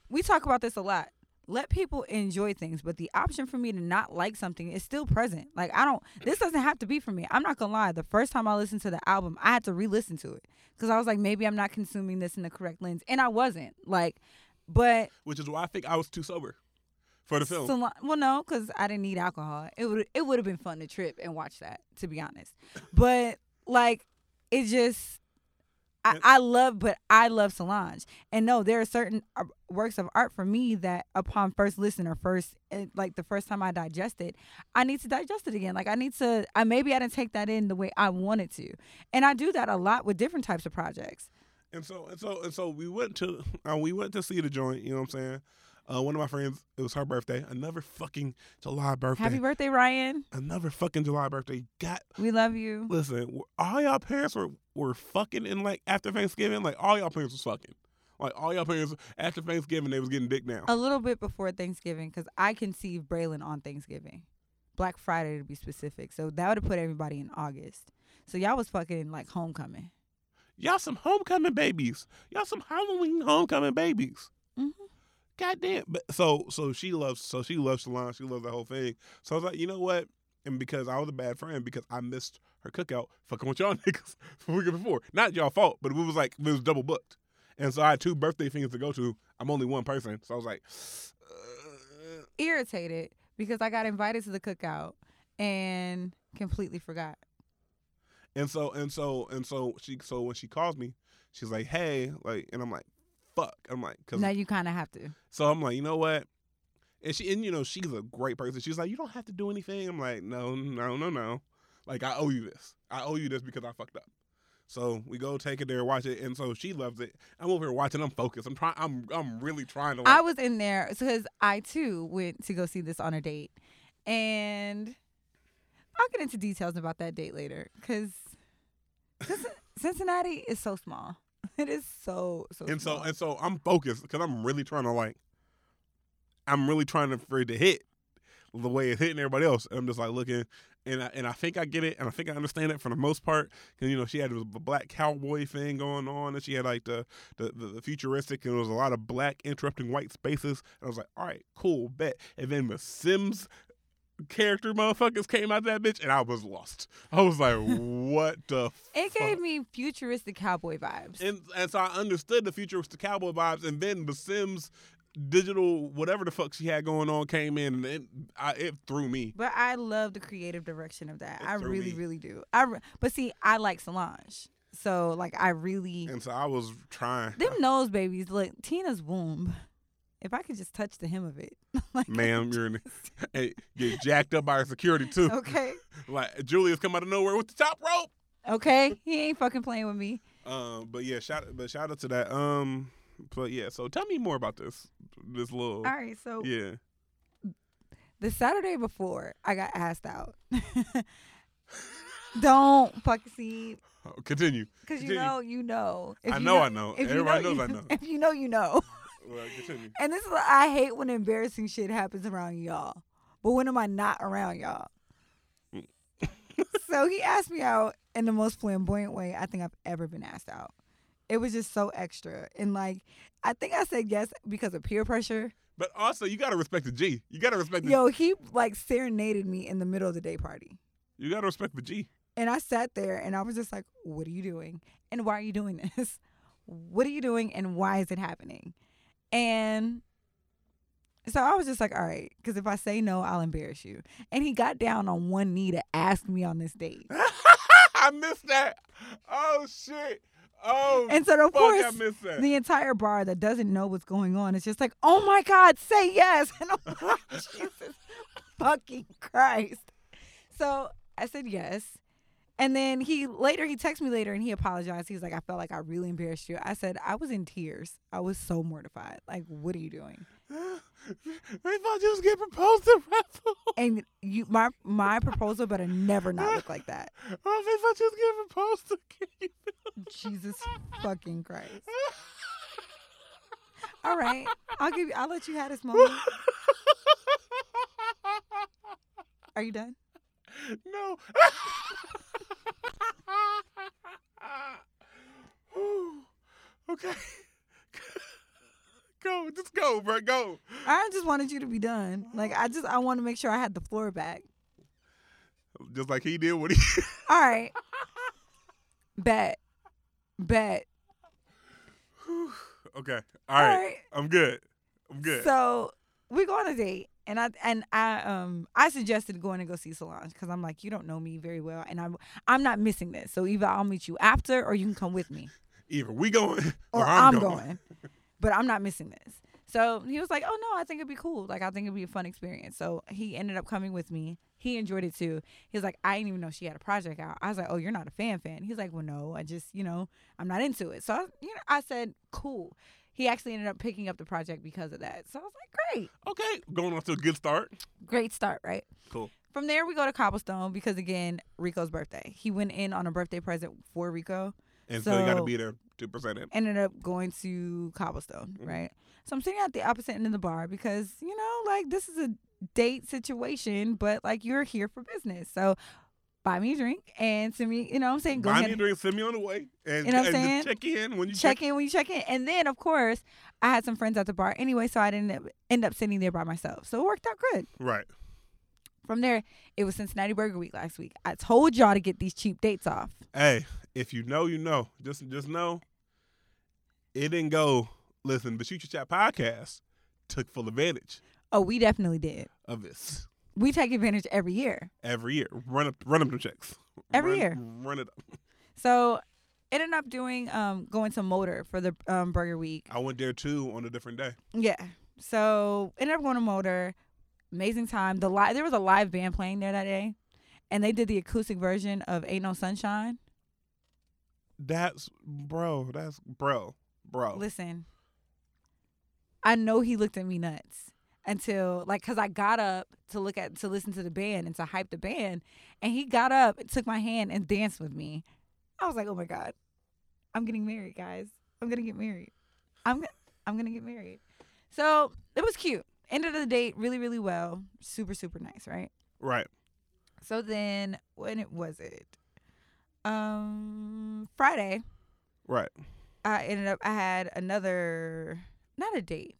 we talk about this a lot. Let people enjoy things, but the option for me to not like something is still present. Like I don't. This doesn't have to be for me. I'm not gonna lie. The first time I listened to the album, I had to re-listen to it because I was like, maybe I'm not consuming this in the correct lens, and I wasn't. Like, but Which is why I think I was too sober for the film. Solange, well, no, because I didn't need alcohol. It would it would have been fun to trip and watch that, to be honest. But like, it just. I, I love, but I love Solange, and no, there are certain uh, works of art for me that, upon first listen or first, eh, like the first time I digest it, I need to digest it again. Like I need to, I maybe I didn't take that in the way I wanted to, and I do that a lot with different types of projects. and so and so and so we went to uh, we went to see the joint. You know what I'm saying? Uh, one of my friends, it was her birthday. Another fucking July birthday. Happy birthday, Ryan! Another fucking July birthday. Got We love you. listen. All y'all parents were were fucking in like after Thanksgiving. Like all y'all parents was fucking. Like all y'all parents after Thanksgiving they was getting dick down. A little bit before Thanksgiving, because I conceived Braylon on Thanksgiving, Black Friday to be specific. So that would have put everybody in August. So y'all was fucking like homecoming. Y'all some homecoming babies. Y'all some Halloween homecoming babies. Mhm. Goddamn. But so so she loves so she loves Solange. She loves the whole thing. So I was like, you know what? And because I was a bad friend because I missed her cookout fucking with y'all niggas the week before. Not y'all fault, but it was like it was double booked. And so I had two birthday things to go to. I'm only one person, so I was like, uh, Irritated because I got invited to the cookout and completely forgot. and so and so and so she so when she calls me, she's like, hey, like, and I'm like, fuck. I'm like, cause Now you kind of have to. So I'm like, you know what? And she and you know she's a great person. She's like, you don't have to do anything. I'm like, no, no, no, no. Like I owe you this. I owe you this because I fucked up. So we go take it there, watch it, and so she loves it. I'm over here watching. I'm focused. I'm trying. I'm I'm really trying to. I was in there because I too went to go see this on a date, and I'll get into details about that date later because Cincinnati is so small. It is so so. and so and so I'm focused because I'm really trying to like. I'm really trying to for it to hit the way it's hitting everybody else. And I'm just like looking, and I, and I think I get it, and I think I understand it for the most part. Because you know she had the black cowboy thing going on, and she had like the the, the, the futuristic, and there was a lot of black interrupting white spaces. And I was like, all right, cool, bet. And then the Sims character motherfuckers came out that bitch, and I was lost. I was like, what the? it fuck? gave me futuristic cowboy vibes. and and so I understood the futuristic cowboy vibes, and then the Sims digital whatever the fuck she had going on came in, and it, I, it threw me. But I love the creative direction of that. It I really, me. really do. I re- but see, I like Solange, so like I really And so I was trying, them Knowles babies. Look, Tina's womb. If I could just touch the hem of it, like ma'am, you're in, hey, get jacked up by our security too. okay, Like Julius come out of nowhere with the top rope. okay, he ain't fucking playing with me. Um, but yeah, shout but shout out to that. Um, but yeah, so tell me more about this this little All right, so yeah. the Saturday before, I got asked out. Don't fucking see, Continue. because you know, you know. If I you know, I know. if you Everybody know, knows I know. If you know, you know. Well, continue. And this is what I hate when embarrassing shit happens around y'all. But when am I not around y'all? Mm. so he asked me out in the most flamboyant way I think I've ever been asked out. It was just so extra. And like I think I said yes because of peer pressure. But also, you gotta respect the G. You gotta respect the Yo, he like serenaded me in the middle of the day party. You gotta respect the G. And I sat there and I was just like, what are you doing? And why are you doing this? What are you doing and why is it happening? And so I was just like, all right, because if I say no, I'll embarrass you. And he got down on one knee to ask me on this date. I missed that. Oh shit. Oh. And so, of course, the entire bar that doesn't know what's going on is just like, oh my God, say yes. And I'm like, Jesus fucking Christ. So I said yes. And then he later he texted me later and he apologized. He's like, I felt like I really embarrassed you. I said, I was in tears. I was so mortified. Like, what are you doing? I thought you was getting proposed to Russell. And you my my proposal better never not look like that. Oh, they thought you was getting proposed to. Can you feel- Jesus fucking Christ. All right. I'll give you I'll let you have this moment. Are you done? no. Ah. okay. go, just go, bro. Go. I just wanted you to be done. Like I just I want to make sure I had the floor back. Just like he did what he. All right. Bet. Bet. okay. All right. right. I'm good. I'm good. So we go on a date, and I and I um I suggested going to go see Solange because I'm like you don't know me very well, and I'm I'm not missing this. So either I'll meet you after, or you can come with me, Either we going or, or, I'm, going. But I'm not missing this. So he was like, "Oh no, I think it'd be cool. Like I think it'd be a fun experience." So he ended up coming with me. He enjoyed it too. He was like, "I didn't even know she had a project out." I was like, "Oh, you're not a fan fan." He's like, "Well, no, I just you know I'm not into it." So I, you know, I said, "Cool." He actually ended up picking up the project because of that. So I was like, "Great." Okay. Going off to a good start. great start, right? Cool. From there, we go to Cobblestone because again, Rico's birthday. He went in on a birthday present for Rico. And so, you got to be there to present it. Ended up going to Cobblestone, Mhm. right? So I'm sitting at the opposite end of the bar because you know, like this is a date situation, but like you're here for business. So buy me a drink and send me, you know, what I'm saying, go Buy ahead, me a drink, send me on the way, and, You know what I'm saying? check in when you check in when you check in, and then of course I had some friends at the bar anyway, so I didn't end up- end up sitting there by myself. So it worked out good. Right. From there, it was Cincinnati Burger Week last week. I told y'all to get these cheap dates off. Hey, if you know, you know. Just just know it didn't go. Listen, the Shoot Your Shot podcast took full advantage Oh, we definitely did. of this We take advantage every year. every year. Run up, run up them checks Every Run- year. Run it up. So ended up doing um going to Motor for the um Burger Week. I went there too on a different day. Yeah. So ended up going to Motor. Amazing time. The live there was a live band playing there that day, and they did the acoustic version of "Ain't No Sunshine." That's bro. That's bro, bro. Listen, I know he looked at me nuts until like because I got up to look at to listen to the band and to hype the band, and he got up, and took my hand, and danced with me. I was like, oh my god, I'm getting married, guys. I'm gonna get married. I'm I'm gonna get married. So it was cute. Ended the date really really well. Super super nice, right? Right. So then when it was it? Um, Friday. Right. I ended up I had another not a date,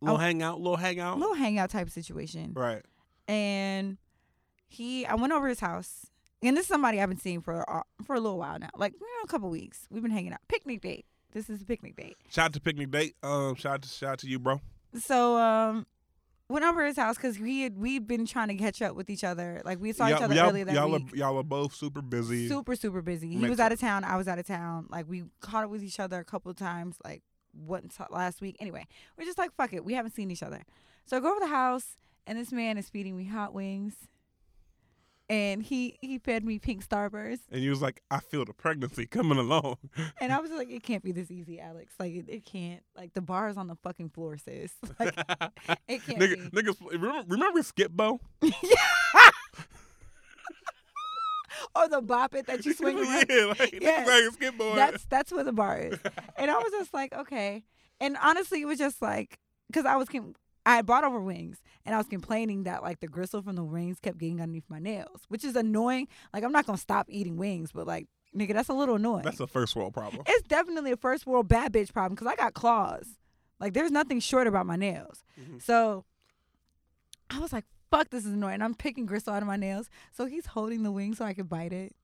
Little Oh. hangout. Little hangout. little hangout type situation. Right. And he I went over his house. And this is somebody I've been seeing for a- for a little while now. Like, you know, a couple weeks. We've been hanging out. Picnic date. This is a picnic date. Shout out to picnic date. Um. Shout out to shout out to you, bro. So um went over his house because we had we've been trying to catch up with each other. Like we saw each other y'all, earlier that y'all week. Are, y'all are both super busy. super super busy. He Makes was out of town. I was out of town. Like we caught up with each other a couple of times. Like once last week. Anyway, we're just like fuck it. We haven't seen each other. So I go over the house and this man is feeding me hot wings. And he he fed me pink starburst, and he was like, I feel the pregnancy coming along. and I was like, "It can't be this easy, Alex. Like it, it can't. Like the bar is on the fucking floor, sis. Like it can't Nigga, be." niggas, remember, remember Skip-Bo? Or the bop it that you swing around. yeah, like, Yeah. like Bo. that's that's where the bar is. And I was just like, okay. And honestly, it was just like, because I was, I had brought over wings, and I was complaining that like the gristle from the wings kept getting underneath my nails, which is annoying. Like I'm not gonna stop eating wings, but like, nigga, that's a little annoying. That's a first world problem. it's definitely a first world bad bitch problem because I got claws. Like there's nothing short about my nails. Mhm. So I was like, fuck, this is annoying. I'm picking gristle out of my nails. So he's holding the wing so I could bite it.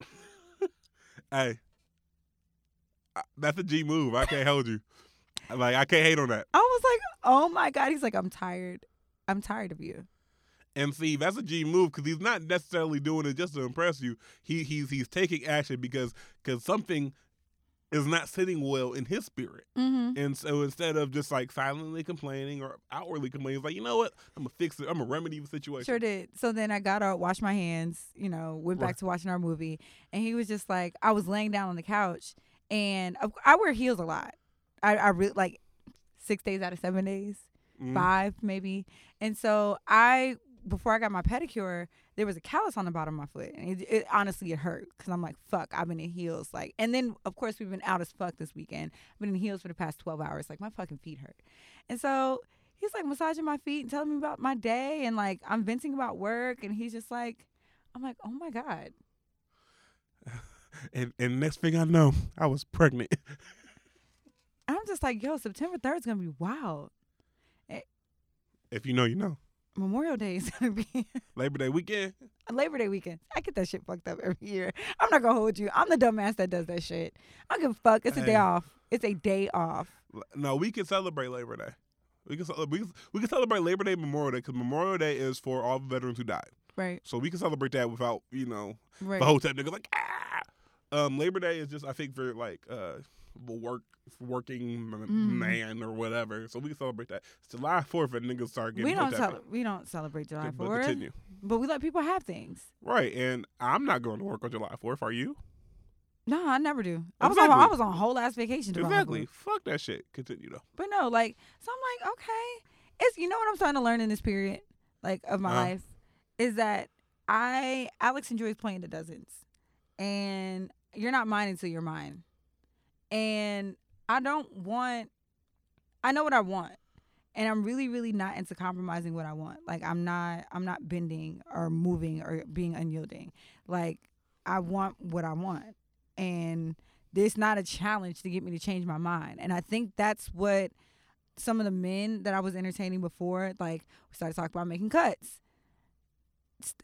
Hey, that's a G move. I can't hold you. Like I can't hate on that. I was like, oh my God. He's like, I'm tired. I'm tired of you. And see, that's a G move because he's not necessarily doing it just to impress you. He he's he's taking action because because something is not sitting well in his spirit. Mm-hmm. And so instead of just like silently complaining or outwardly complaining, like, you know what? I'm gonna fix it. I'm gonna remedy the situation. Sure did. So then I got up, washed my hands, you know, went back Right. to watching our movie, and he was just like, I was laying down on the couch, and I wear heels a lot. I, I really like six days out of seven days, Mhm. five maybe, and so I before I got my pedicure, there was a callus on the bottom of my foot, and it, it honestly it hurt because I'm like, fuck, I've been in heels, like, and then of course we've been out as fuck this weekend. I've been in heels for the past twelve hours, like my fucking feet hurt, and so he's like massaging my feet and telling me about my day and like I'm venting about work and he's just like I'm like, "Oh my god." And and next thing I know, I was pregnant. I'm just like, "Yo, September 3rd is going to be wild. if you know, you know. Memorial Day is to be Labor Day weekend. Labor Day weekend. I get that shit fucked up every year. I'm not to hold you. I'm the dumbass that does that shit. I don't give a fuck. It's a day off. It's a day off. No, we can celebrate Labor Day. We can we can, we can celebrate Labor Day, Memorial Day, because Memorial Day is for all the veterans who died. Right. So we can celebrate that without you know Right. the whole time niggas like ah. Um, Labor Day is just I think for like uh work working Mm. man or whatever. So we celebrate that. It's July Fourth and niggas start getting we don't cel- we don't celebrate July But 4th, continue. but we let people have things. Right, and I'm not going to work on July Fourth. Are you? No, I never do. I was on I was on a whole ass vacation July 4th. Exactly. Fuck that shit. Continue though. But no, like, so I'm like, okay, it's you know what I'm starting to learn in this period, like of my Uh-huh. life, is that I Alex enjoys playing the dozens, and you're not mine until you're mine, and I don't want, I know what I want, and I'm really really not into compromising what I want. Like I'm not I'm not bending or moving or being unyielding. Like I want what I want, and there's not a challenge to get me to change my mind. And I think that's what some of the men that I was entertaining before, like we started talking about making cuts.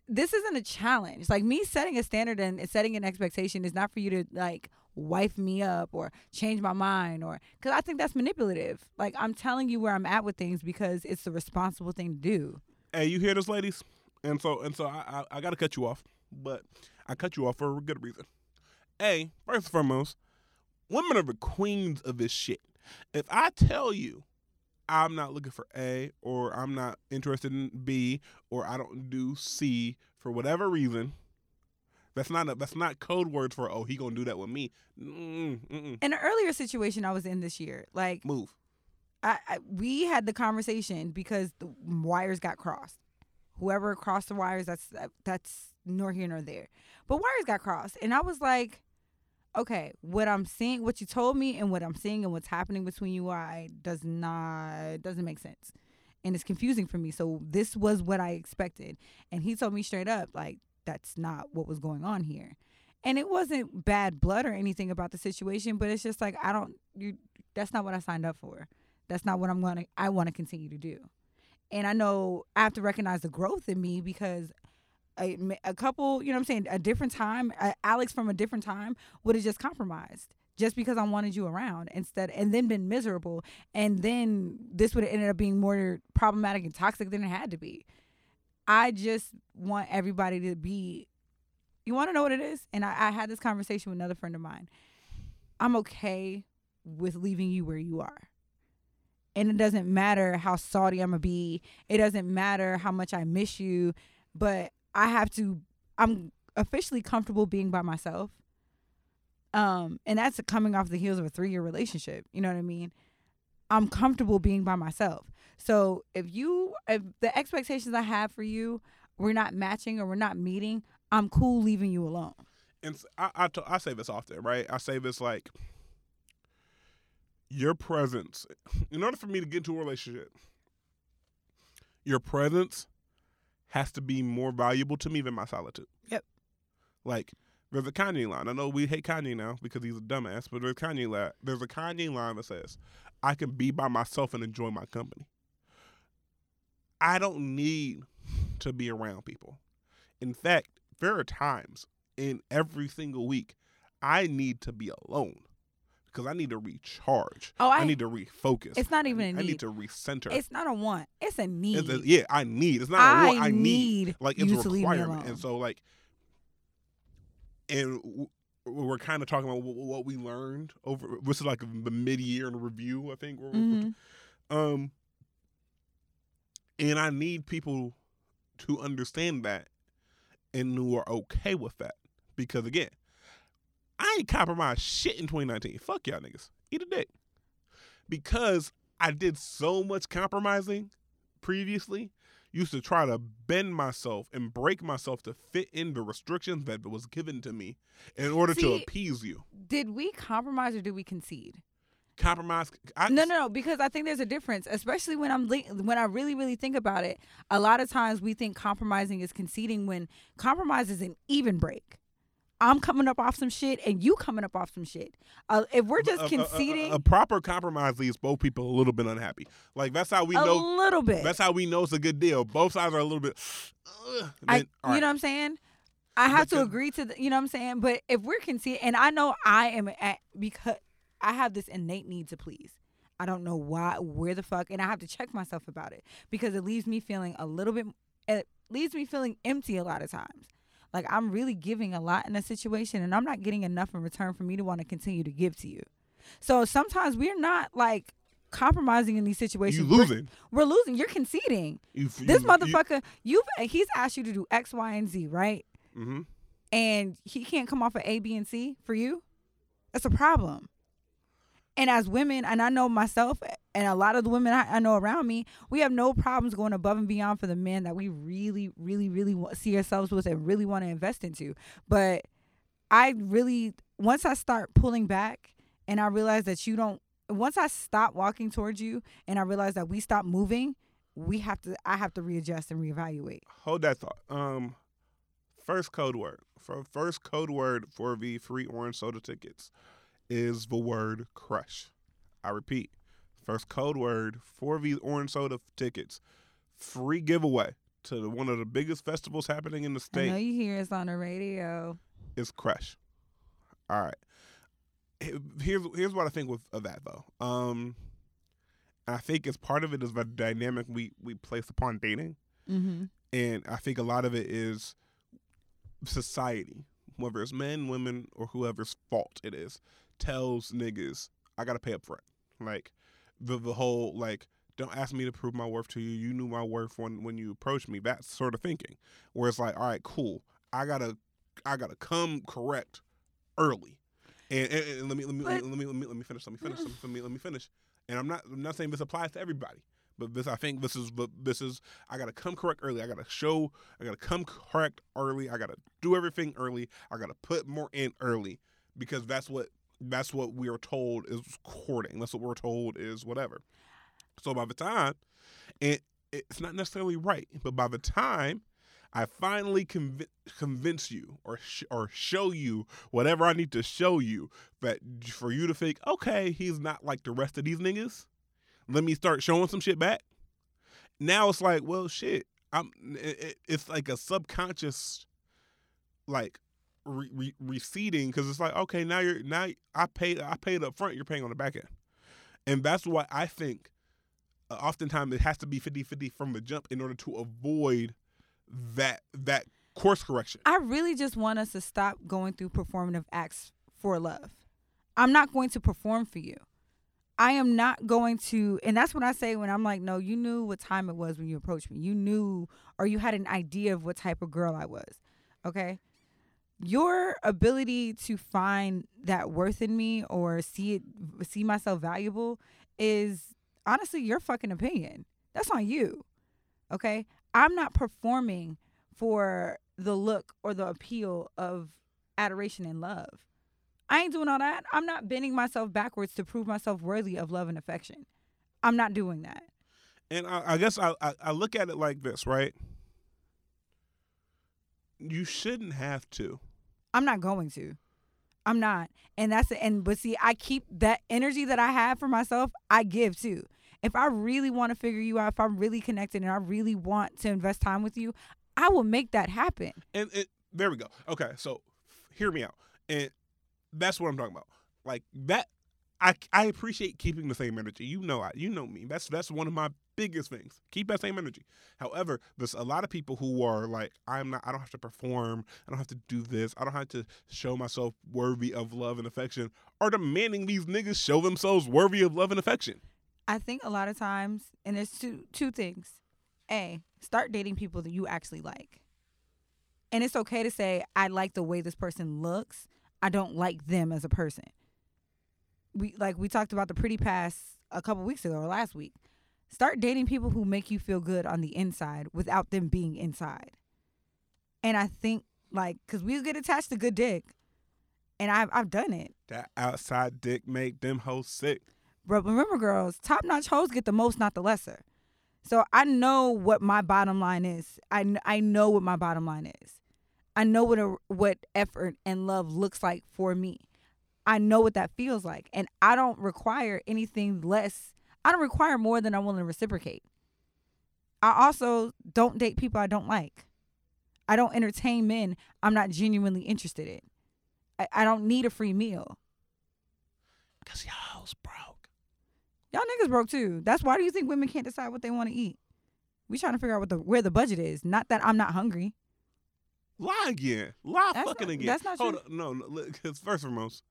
This isn't a challenge. Like me setting a standard and setting an expectation is not for you to like wife me up or change my mind or because I think that's manipulative. Like I'm telling you where I'm at with things because it's the responsible thing to do. Hey, you hear this, ladies? And so and so I I, I got to cut you off, but I cut you off for a good reason. A first and foremost, women are the queens of this shit. If I tell you I'm not looking for A or I'm not interested in B or I don't do C for whatever reason, that's not a, that's not code words for oh he gonna do that with me. Mm, mm-mm. In an earlier situation I was in this year, like Move. I, I we had the conversation because the wires got crossed. Whoever crossed the wires, that's that's nor here nor there. But wires got crossed, and I was like, okay, what I'm seeing, what you told me, and what I'm seeing, and what's happening between you and I does not doesn't make sense, and it's confusing for me. So this was what I expected, and he told me straight up, like that's not what was going on here. And it wasn't bad blood or anything about the situation, but it's just like I don't you that's not what I signed up for that's not what I'm going to I want to continue to do. And I know I have to recognize the growth in me because a, a couple, you know what I'm saying, a different time, Alex from a different time would have just compromised just because I wanted you around instead and then been miserable and then this would have ended up being more problematic and toxic than it had to be. I just want everybody to be you want to know what it is? And I, I had this conversation with another friend of mine. I'm okay with leaving you where you are and it doesn't matter how salty I'm gonna be. It doesn't matter how much I miss you, but I have to. I'm officially comfortable being by myself. Um, and that's coming off the heels of a three year relationship. You know what I mean? I'm comfortable being by myself. So if you, if the expectations I have for you, we're not matching or we're not meeting, I'm cool leaving you alone. and I, I, t- I say this often, right? I say this like your presence. In order for me to get into a relationship, your presence has to be more valuable to me than my solitude. Yep. Like there's a Kanye line. I know we hate Kanye now because he's a dumbass, but there's Kanye line. There's a Kanye line that says, "I can be by myself and enjoy my company." I don't need to be around people. In fact, there are times in every single week I need to be alone because I need to recharge. Oh, I- need to refocus. It's not even a I need. I need to recenter. It's not a want. It's a need. It's a- yeah, I need. It's not a want. I need. need Like it's a to leave me requirement. And so like, and w- we're kind of talking about what, what we learned over. This is like the mid-year in review, I think. Mhm. Um, and I need people to understand that and who are okay with that. Because again, I ain't compromised shit in 2019. Fuck y'all niggas. Eat a dick. Because I did so much compromising previously, used to try to bend myself and break myself to fit in the restrictions that was given to me in order to appease you. Did we compromise or did we concede? Compromise. I, No, no, no. Because I think there's a difference, especially when I'm when I really, really think about it. A lot of times we think compromising is conceding when compromise is an even break. I'm coming up off some shit and you coming up off some shit. Uh, if we're just a- a- a- conceding A, proper compromise leaves both people a little bit unhappy. Like that's how we a know. little bit, That's how we know it's a good deal. Both sides are a little bit. "Ugh." I, Then, you right. know what I'm saying? I have to agree to the, you know what I'm saying? But if we're conceding, and I know I am at, because I have this innate need to please. I don't know why, where the fuck, and I have to check myself about it because it leaves me feeling a little bit, it leaves me feeling empty a lot of times. Like I'm really giving a lot in a situation and I'm not getting enough in return for me to want to continue to give to you. So sometimes we're not like compromising in these situations. you We're- losing. We're, losing. You're conceding. You, This you, motherfucker, you, have he's asked you to do X, Y, and Z, right? Mm-hmm. and he can't come off of A, B, and C for you, that's a problem. And as women, and I know myself and a lot of the women I, I know around me, we have no problems going above and beyond for the men that we really, really, really see ourselves with and really want to invest into. But I really, once I start pulling back and I realize that you don't, once I stop walking towards you and I realize that we stop moving, we have to, I have to readjust and reevaluate. Hold that thought. Um, first code word for first code word for the free orange soda tickets is the word crush. I repeat, first code word for the orange soda tickets, free giveaway to the, one of the biggest festivals happening in the state. I know you hear us on the radio. is crush. All right. Here's here's what I think with of that though. Um, I think as part of it is the dynamic we we place upon dating. Mm-hmm. and I think a lot of it is society, whether it's men, women, or whoever's fault it is, tells niggas I gotta pay up front. Like the the whole like don't ask me to prove my worth to you. You knew my worth when when you approached me. That sort of thinking, where it's like, all right, cool. I gotta I gotta come correct early. And, and, and let me let me let me let me let me let me finish. Let me finish. Let me let me finish. And I'm not I'm not saying this applies to everybody. But this, I think this is, this is, I gotta come correct early. I gotta show, I gotta come correct early. I gotta do everything early. I gotta put more in early because that's what, that's what we are told is courting. That's what we're told is whatever. So by the time, it, it's not necessarily right, but by the time I finally conv- convince you or sh- or show you whatever I need to show you that for you to think, okay, he's not like the rest of these niggas let me start showing some shit back. Now it's like, well, shit. I'm. It, it- it's like a subconscious, like, re- re- receding because it's like, okay, now you're now I paid I paid up front. You're paying on the back end, and that's why I think, uh, oftentimes it has to be 50-50 from the jump in order to avoid that that course correction. I really just want us to stop going through performative acts for love. I'm not going to perform for you. I am not going to, and that's what I say when I'm like, no, you knew what time it was when you approached me. You knew, or you had an idea of what type of girl I was. Okay. Your ability to find that worth in me or see it, see myself valuable is honestly your fucking opinion. That's on you. Okay. I'm not performing for the look or the appeal of adoration and love. I ain't doing all that. I'm not bending myself backwards to prove myself worthy of love and affection. I'm not doing that. And I, I guess I, I I look at it like this, right? You shouldn't have to. I'm not going to. I'm not. And that's the and but see, I keep that energy that I have for myself, I give too. If I really want to figure you out, if I'm really connected and I really want to invest time with you, I will make that happen. And it, there we go. Okay, so hear me out. And that's what I'm talking about. Like that I I appreciate keeping the same energy. You know, I, you know me. That's that's one of my biggest things. Keep that same energy. However, there's a lot of people who are like, I'm not. I don't have to perform. I don't have to do this. I don't have to show myself worthy of love and affection. Are demanding these niggas show themselves worthy of love and affection. I think a lot of times, and there's two two things. A, start dating people that you actually like. And it's okay to say, I like the way this person looks. I don't like them as a person. We like we talked about the pretty pass a couple weeks ago or last week. Start dating people who make you feel good on the inside without them being inside. And I think like cuz we get attached to good dick. And I've I've done it. That outside dick make them hoes sick. But remember, girls, top notch hoes get the most, not the lesser. So I know what my bottom line is. I, I know what my bottom line is. I know what a, what effort and love looks like for me. I know what that feels like, and I don't require anything less. I don't require more than I'm willing to reciprocate. I also don't date people I don't like. I don't entertain men I'm not genuinely interested in. I, I don't need a free meal. Cause y'all's broke. Y'all niggas broke too. That's why do you think women can't decide what they want to eat? We trying to figure out what the where the budget is. Not that I'm not hungry. Lie again. Lie That's fucking not- again. that's not Hold true. on. No, no. Because first and foremost,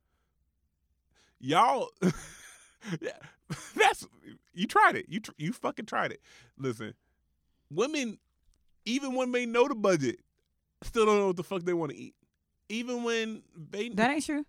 y'all. that's you tried it. You tr- you fucking tried it. Listen, women, even when they know the budget, still don't know what the fuck they want to eat. Even when they That ain't true.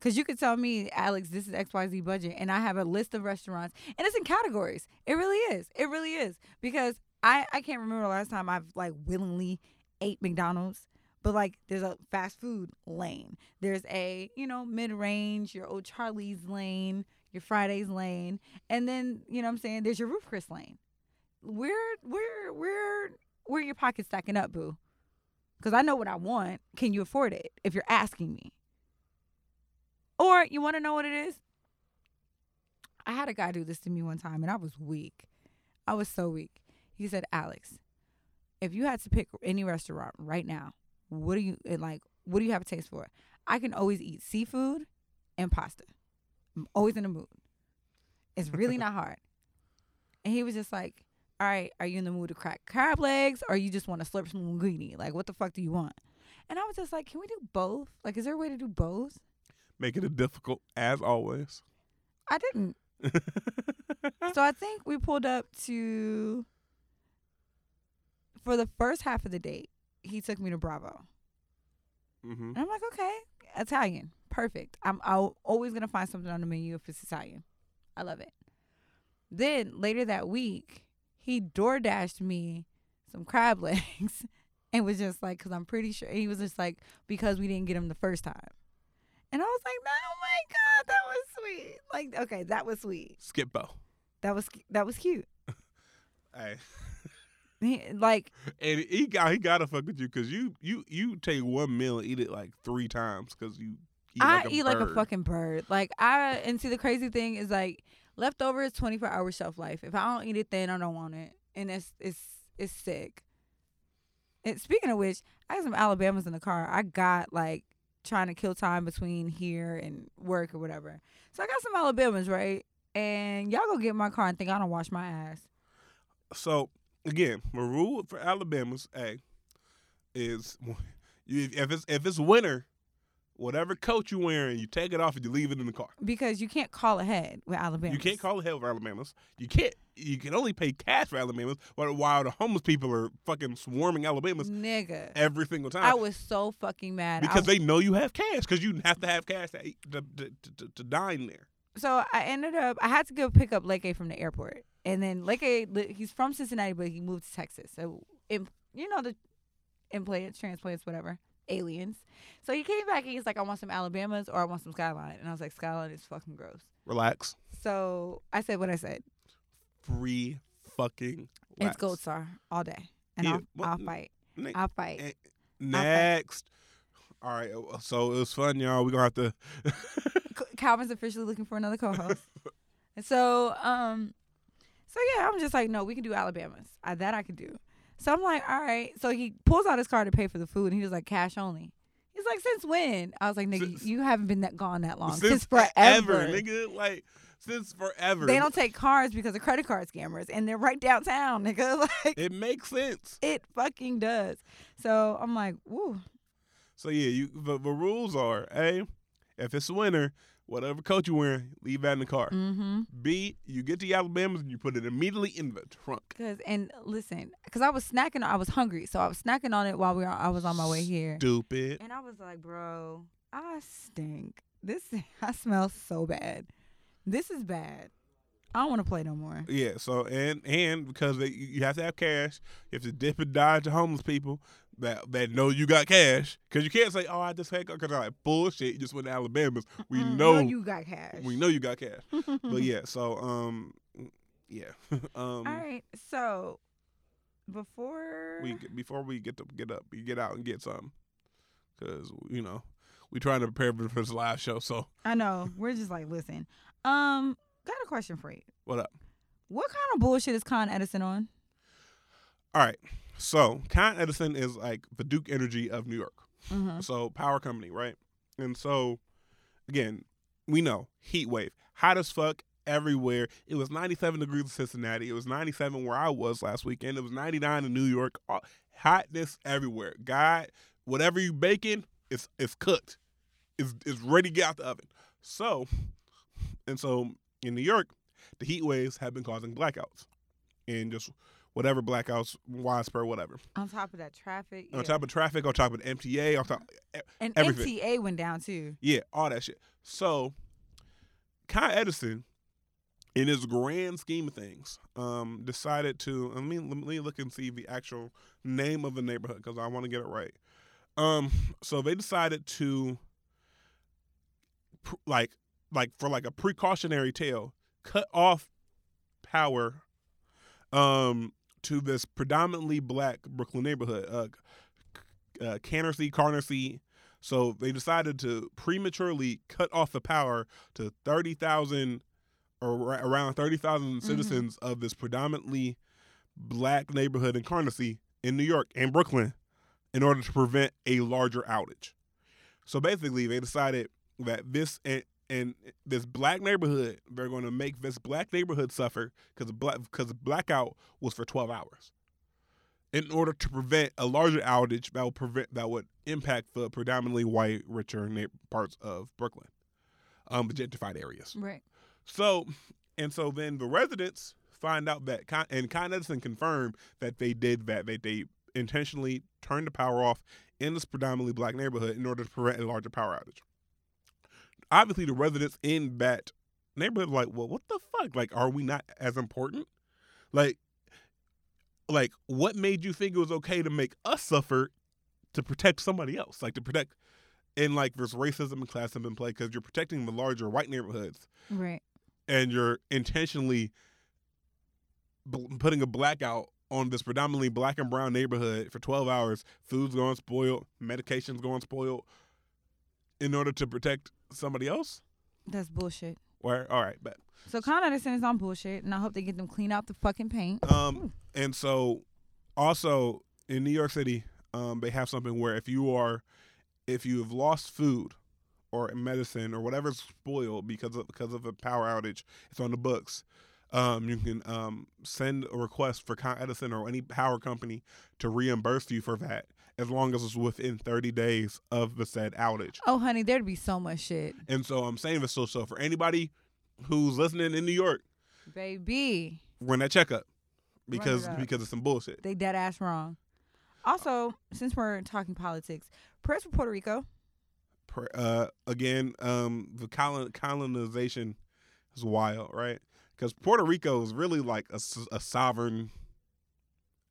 Cause you could tell me, Alex, this is XYZ budget, and I have a list of restaurants, and it's in categories. It really is. It really is. Because I I can't remember the last time I've like willingly ate McDonald's, but like there's a fast food lane. There's a you know mid range, your O'Charley's lane, your Fridays lane, and then you know I'm saying there's your Ruth's Chris lane. Where where where where your pockets stacking up, boo? Because I know what I want. Can you afford it? If you're asking me. Or you want to know what it is? I had a guy do this to me one time and I was weak. I was so weak. He said, Alex, if you had to pick any restaurant right now, what do you eh, like? What do you have a taste for? I can always eat seafood and pasta. I'm always in the mood. It's really not hard. And he was just like, "All right, are you in the mood to crack crab legs, or you just want to slurp some linguine? Like, what the fuck do you want?" And I was just like, "Can we do both? Like, is there a way to do both?" making it difficult as always. I didn't. so I think we pulled up to for the first half of the date. He took me to Bravo, hmm and I'm like, okay, Italian, perfect. I'm I'll, always gonna find something on the menu if it's Italian. I love it. Then later that week, he door dashed me some crab legs, and was just like, because I'm pretty sure he was just like because we didn't get him the first time, and I was like, oh my god, that was sweet. Like, okay, that was sweet. Skip-Bo. That was that was cute. Hey. He, like And he got he gotta fuck with you because you you you take one meal and eat it like three times because you eat I like a eat like a fucking bird. Like I and see the crazy thing is like leftovers twenty four hour shelf life. If I don't eat it, then I don't want it, and it's it's it's sick. And speaking of which, I got some Alabamas in the car. I got like trying to kill time between here and work or whatever. So I got some Alabamas, right? And y'all go get in my car and think I don't wash my ass. So again, my rule for Alabama's A is if it's if it's winter, whatever coat you're wearing, you take it off and you leave it in the car. Because you can't call ahead with Alabama. You can't call ahead with Alabama's. You can't. You can only pay cash for Alabama's, while, while the homeless people are fucking swarming Alabama's nigga. every single time. I was so fucking mad. Because they know you have cash because you have to have cash to, to, to, to, to dine there. so I ended up I had to go pick up Leke from the airport, and then like li- he's from Cincinnati, but he moved to Texas. So you know the implants, transplants, whatever, aliens. So he came back and he's like, I want some Alabamas or I want some Skyline, and I was like, Skyline is fucking gross. Relax. So I said what I said. Free fucking. It's. Gold Star all day, and Yeah, I'll what- I'll fight. Ne- I'll fight. eh, Next. All right. uh, So it was fun, y'all. We're going to have to. Calvin's officially looking for another co-host. and so, um, so yeah, I'm just like, no, we can do Alabama's. I, that I can do. So I'm like, all right. So he pulls out his card to pay for the food, and he was like, cash only. He's like, since when? I was like, nigga, Since- you haven't been that gone that long. Since Since, forever. Ever, nigga. Like since forever. They don't take cards because of credit card scammers, and they're right downtown, nigga. Like It makes sense. it fucking does. So I'm like, woo. So yeah, you the, the rules are A, if it's winter, whatever coat you're wearing, leave that in the car. Mm-hmm. B, you get to Alabama's and you put it immediately in the trunk. Cause and listen, cause I was snacking. I was hungry, so I was snacking on it while we were. I was on my way here, Stupid. and I was like, bro, I stink. This I smell so bad. This is bad. I don't want to play no more. Yeah. So and and because they, you have to have cash, you have to dip and dodge to homeless people that that know you got cash. Because you can't say, "Oh, I just had," because they're like bullshit. You just went to Alabama's. We know you got cash. we know you got cash. but yeah. So um, yeah. um, All right. So before we get- before we get to get up, you get out and get something. Because you know we trying to prepare for this live show. So I know we're just like, listen. Um, got a question for you. what up? What kind of bullshit is Con Edison on? All right. So Con Edison is like the Duke Energy of New York. Mm-hmm. So power company, right? And so again, we know heat wave, hot as fuck everywhere. It was 97 degrees in Cincinnati. It was 97 where I was last weekend. It was 99 in New York. Hotness everywhere. God, whatever you baking, it's it's cooked. It's it's ready to get out the oven. So, and so in New York, the heat waves have been causing blackouts, and just whatever blackouts, widespread, whatever. On top of that traffic, On yeah. top of traffic, on top of the MTA, on top, and everything. MTA went down too. yeah, all that shit. So, Con Edison, in his grand scheme of things, um, decided to. Let me let me look and see the actual name of the neighborhood because I want to get it right. Um, so they decided to, pr- like, like for like a precautionary tale, cut off power, um, to this predominantly black Brooklyn neighborhood, uh, uh Canarsie, Carnegie. So they decided to prematurely cut off the power to 30,000 or around 30,000 citizens of this predominantly black neighborhood in Carnegie in New York and Brooklyn in order to prevent a larger outage. So basically, they decided that this and, this black neighborhood, they're going to make this black neighborhood suffer because black because blackout was for 12 hours in order to prevent a larger outage that would prevent that would impact the predominantly white, richer parts of Brooklyn, um, the gentrified areas. Right. So, and so then the residents find out that, Con- and Con Edison confirmed that they did that. That they intentionally turned the power off in this predominantly black neighborhood in order to prevent a larger power outage. Obviously, the residents in that neighborhood are like, well, what the fuck? Like, are we not as important? Like, like what made you think it was okay to make us suffer to protect somebody else? Like to protect, and like there's racism and classism in play because you're protecting the larger white neighborhoods Right. and you're intentionally putting a blackout on this predominantly black and brown neighborhood for 12 hours. Food's going spoiled, medication's going spoiled, in order to protect somebody else. That's bullshit. Or all right, but So Con Edison is on bullshit, and I hope they get them clean out the fucking paint. um, and so also in New York City, um, they have something where if you are, if you have lost food or medicine or whatever's spoiled because of because of a power outage, it's on the books. Um, you can um, send a request for Con Edison or any power company to reimburse you for that, as long as it's within 30 days of the said outage. Oh, honey, there'd be so much shit, And so I'm saying this so so for anybody who's listening in New York, baby. run that checkup because because it's some bullshit. They dead ass wrong. Also, since we're talking politics, prayers for Puerto Rico. uh, again, um, the colon- colonization is wild, right? Because Puerto Rico is really like a sovereign,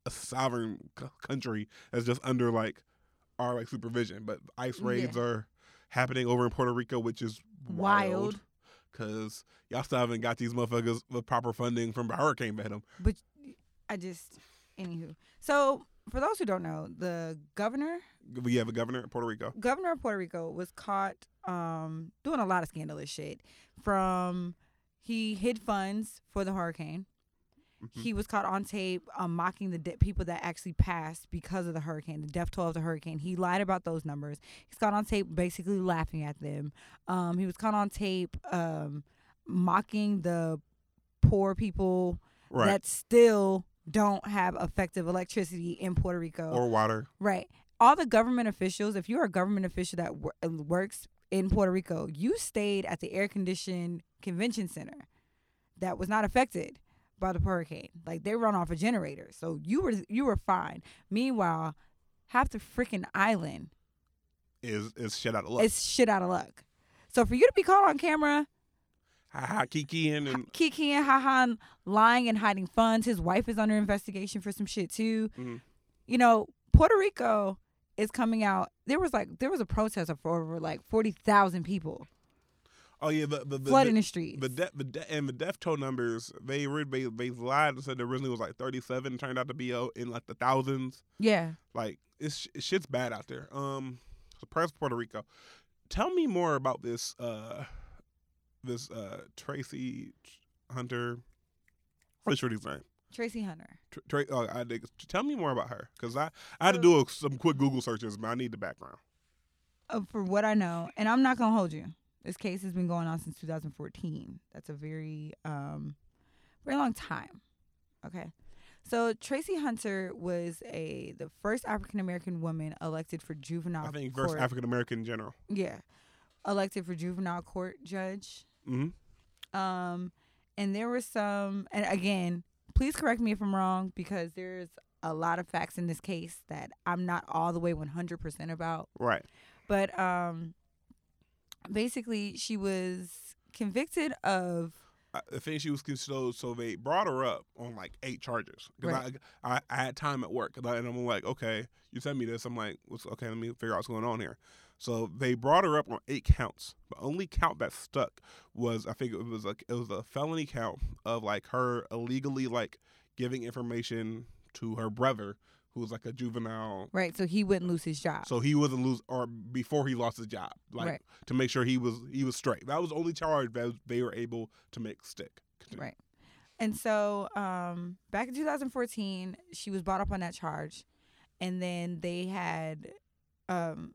a sovereign c- country that's just under like our like supervision. But ICE raids Yeah. are happening over in Puerto Rico, which is Wild. Because y'all still haven't got these motherfuckers with proper funding from the hurricane. But I just, anywho. So for those who don't know, the governor, We have a governor in Puerto Rico. governor of Puerto Rico, was caught um, doing a lot of scandalous shit. From he hid funds for the hurricane. Mhm. He was caught on tape um, mocking the de- people that actually passed because of the hurricane, the death toll of the hurricane. He lied about those numbers. He's caught on tape basically laughing at them. Um, he was caught on tape um, mocking the poor people right that still don't have effective electricity in Puerto Rico. or water. right. All the government officials, if you're a government official that wor- uh, works in Puerto Rico, you stayed at the air conditioned convention center that was not affected by the hurricane. Like they run off a generator. So you were you were fine. Meanwhile, half the freaking island Is is shit out of luck. is shit out of luck. So for you to be caught on camera Ha ha Kiki and, and Kiki and Hahan lying and hiding funds. His wife is under investigation for some shit too. Mhm. You know, Puerto Rico is coming out. There was like there was a protest of over like forty thousand people oh yeah the the the, flooding the, the streets. the, de- the de- and the death toll numbers they they they lied and said originally was like 37 turned out to be uh, in like the thousands. Yeah, like it's it shit's bad out there. Um so Puerto Rico. Tell me more about this uh this uh Tracie Hunter what's your name. Tracie Hunter. Tr- Tra- uh, I dig- tell me more about her because I I had to do a, some quick Google searches but I need the background. Uh, for what I know, and I'm not gonna hold you. This case has been going on since 2014. That's a very um very long time. Okay. So Tracie Hunter was a the first African American woman elected for juvenile I think first court. African American in general Yeah. Elected for juvenile court judge. hmm Um and there was some and again, please correct me if I'm wrong because there's a lot of facts in this case that I'm not all the way 100% about. right But um basically she was convicted of I think she was so so they brought her up on like eight charges. Because Right. I, I I had time at work and, I, and I'm like okay you sent me this. I'm like what's, okay let me figure out what's going on here. So they brought her up on eight counts. The only count that stuck was I think it was like it was a felony count of like her illegally like giving information to her brother who was like a juvenile right so he wouldn't lose his job. so he wasn't lose or before he lost his job like Right. to make sure he was he was straight that was the only charge that they were able to make stick Continue. Right. And so, um, back in 2014, she was brought up on that charge, and then they had, um,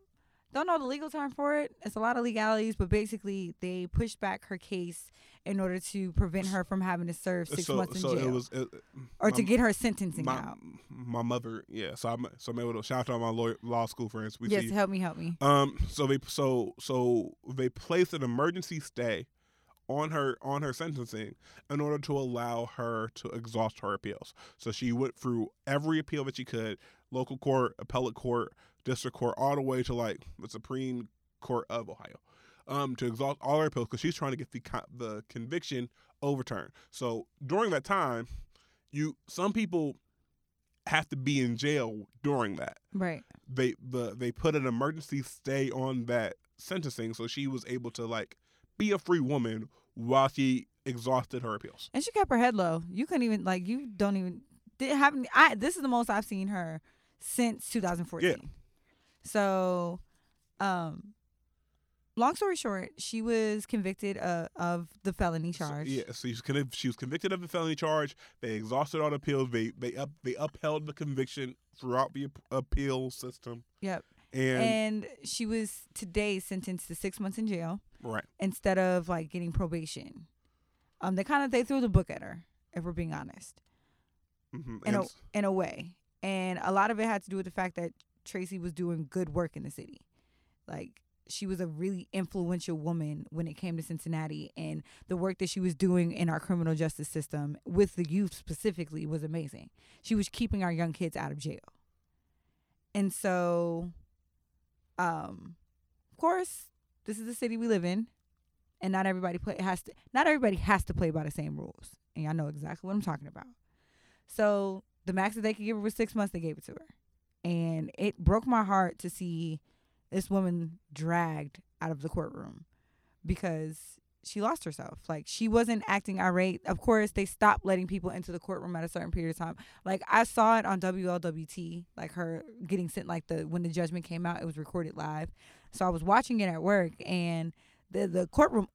don't know the legal term for it. It's a lot of legalities, but basically they pushed back her case in order to prevent her from having to serve six so, months in so jail, it was it, or my- to get her sentencing my, out. my mother yeah so i'm so i'm able to shout out to my lawyer, law school friends we Yes, see help me, help me. um so they so so they placed an emergency stay on her on her sentencing in order to allow her to exhaust her appeals so she went through every appeal that she could local court appellate court district court all the way to like the supreme court of ohio um, to exhaust all her appeals because she's trying to get the the conviction overturned. So during that time, you some people have to be in jail during that. Right. They the they put an emergency stay on that sentencing, so she was able to like be a free woman while she exhausted her appeals. And she kept her head low. You couldn't even like you don't even didn't have any, I this is the most I've seen her since 2014. So um long story short, she was convicted uh, of the felony So, charge. yeah, so she was, she was convicted of the felony charge. They exhausted all the appeals. They they up they upheld the conviction throughout the ap- appeal system. Yep. And, And she was today sentenced to 6 months in jail right, instead of like getting probation. Um they kind of they threw the book at her if we're being honest. hmm in a in a way, and a lot of it had to do with the fact that Tracie was doing good work in the city. Like she was a really influential woman when it came to Cincinnati, and the work that she was doing in our criminal justice system with the youth specifically was amazing. She was keeping our young kids out of jail, and so, um, of course, this is the city we live in, and not everybody play has to. Not everybody has to play by the same rules, and y'all know exactly what I'm talking about. So the max that they could give her was six months. They gave it to her, and it broke my heart to see this woman dragged out of the courtroom because she lost herself. Like she wasn't acting irate. Of course, they stopped letting people into the courtroom at a certain period of time. Like I saw it on WLWT, like her getting sent. Like the when the judgment came out, it was recorded live. So I was watching it at work, and the the courtroom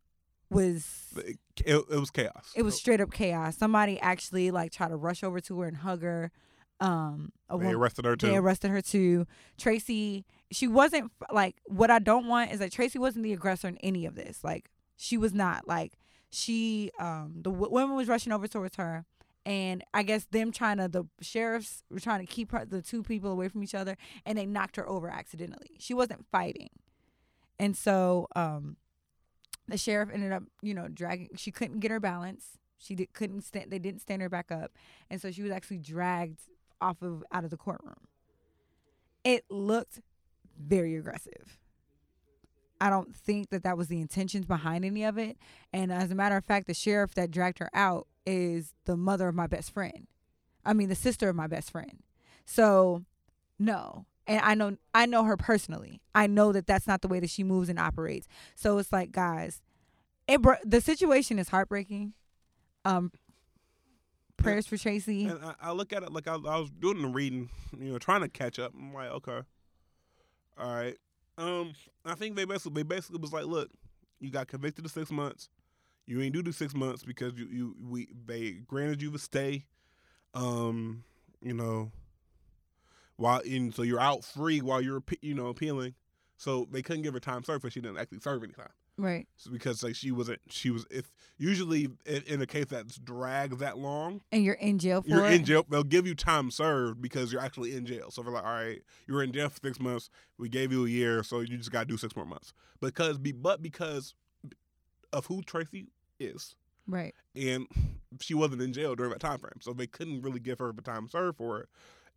was It, it, it was chaos. it was straight up chaos. Somebody actually like tried to rush over to her and hug her. Um, they woman, arrested her too. they arrested her too. Tracie, she wasn't like what I don't want is that Tracie wasn't the aggressor in any of this. Like she was not like she um the w- woman was rushing over towards her and I guess them trying to the sheriffs were trying to keep her, the two people away from each other and they knocked her over accidentally. She wasn't fighting. And so um the sheriff ended up, you know, dragging she couldn't get her balance. She did, couldn't stand they didn't stand her back up. And so she was actually dragged off of out of the courtroom. It looked very aggressive. I don't think that that was the intentions behind any of it. And as a matter of fact, the sheriff that dragged her out is the mother of my best friend. I mean, the sister of my best friend. So, no. And I know I know her personally. I know that that's not the way that she moves and operates. So it's like, guys, it br- the situation is heartbreaking. Um, prayers for Tracie. And I, I look at it like I, I was doing the reading, you know, trying to catch up. I'm like, okay, all right. Um, I think they basically they basically was like, look, you got convicted of six months. You ain't do the six months because you you we they granted you the stay. Um, you know, while in so you're out free while you're you know appealing. So they couldn't give her time served, but she didn't actually serve any time. Right. So because like she wasn't she was if usually in, in a case that's dragged that long And you're in jail for you're it. in jail. They'll give you time served because you're actually in jail. So they're like, all right, you were in jail for six months. We gave you a year, so you just got to do six more months. Because be but because of who Tracie is, Right. and she wasn't in jail during that time frame, so they couldn't really give her the time served for it.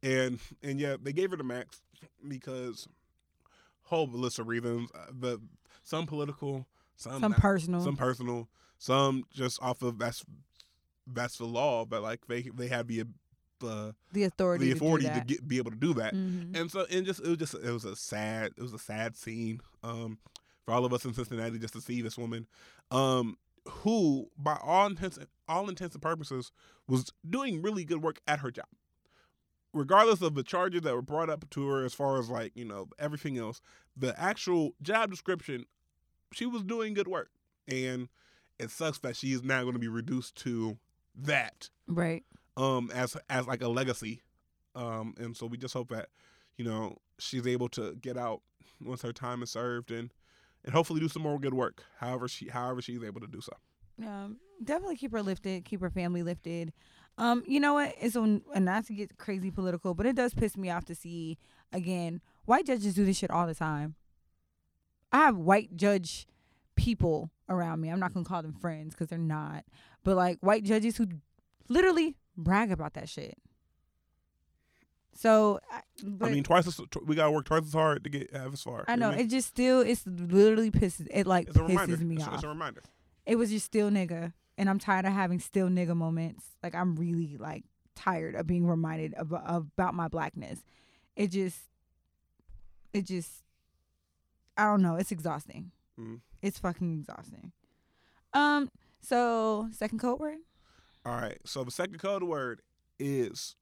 And and yeah, they gave her the max because whole list of reasons. Uh, the some political, some Some not- personal. some personal, some just off of that's that's the law, but like they they have the uh, the authority. the to authority to, that. get, be able to do that. Mhm. And so and just it was just it was a sad it was a sad scene um for all of us in Cincinnati just to see this woman um who by all intents all intents and purposes was doing really good work at her job. Regardless of the charges that were brought up to her as far as like, you know, everything else, the actual job description she was doing good work. And it sucks that she is now going to be reduced to that Right. um as as like a legacy um and so we just hope that you know she's able to get out once her time is served and and hopefully do some more good work however she however she's able to do so Um, definitely keep her lifted, keep her family lifted. Um, you know what? It's on, and not to get crazy political, but it does piss me off to see again white judges do this shit all the time. I have white judge people around me. I'm not gonna call them friends because they're not, but like white judges who literally brag about that shit. So, I, mean twice as we gotta work twice as hard to get have as far I know mean? it just still it's literally pisses it like a reminder pisses me it's, off. it's a reminder it was just still nigga and i'm tired of having still nigga moments like i'm really like tired of being reminded of, about my blackness it just it just i don't know it's exhausting. Mhm. it's fucking exhausting. Um so second code word? All right so the second code word is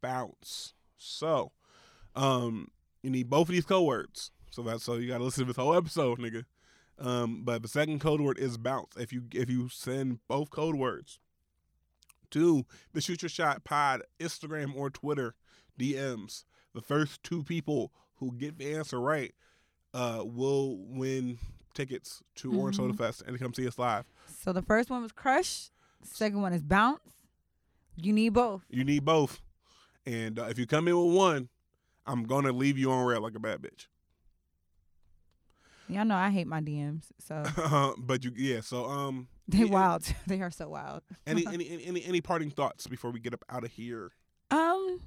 bounce. So um you need both of these code words. So that's so you gotta listen to this whole episode nigga. Um, but the second code word is bounce. If you if you send both code words to the Shoot Your Shot Pod Instagram or Twitter DMs, the first two people who get the answer right uh, will win tickets to Orange Soda Mhm. Fest and come see us live. so the first one was crush second one is bounce you need both You need both, and uh, if you come in with one, I'm gonna leave you on red like a bad bitch. y'all know i hate my dms so but you, yeah. So um, they Yeah. wild they are so wild any any any any, any parting thoughts before we get up out of here? Um,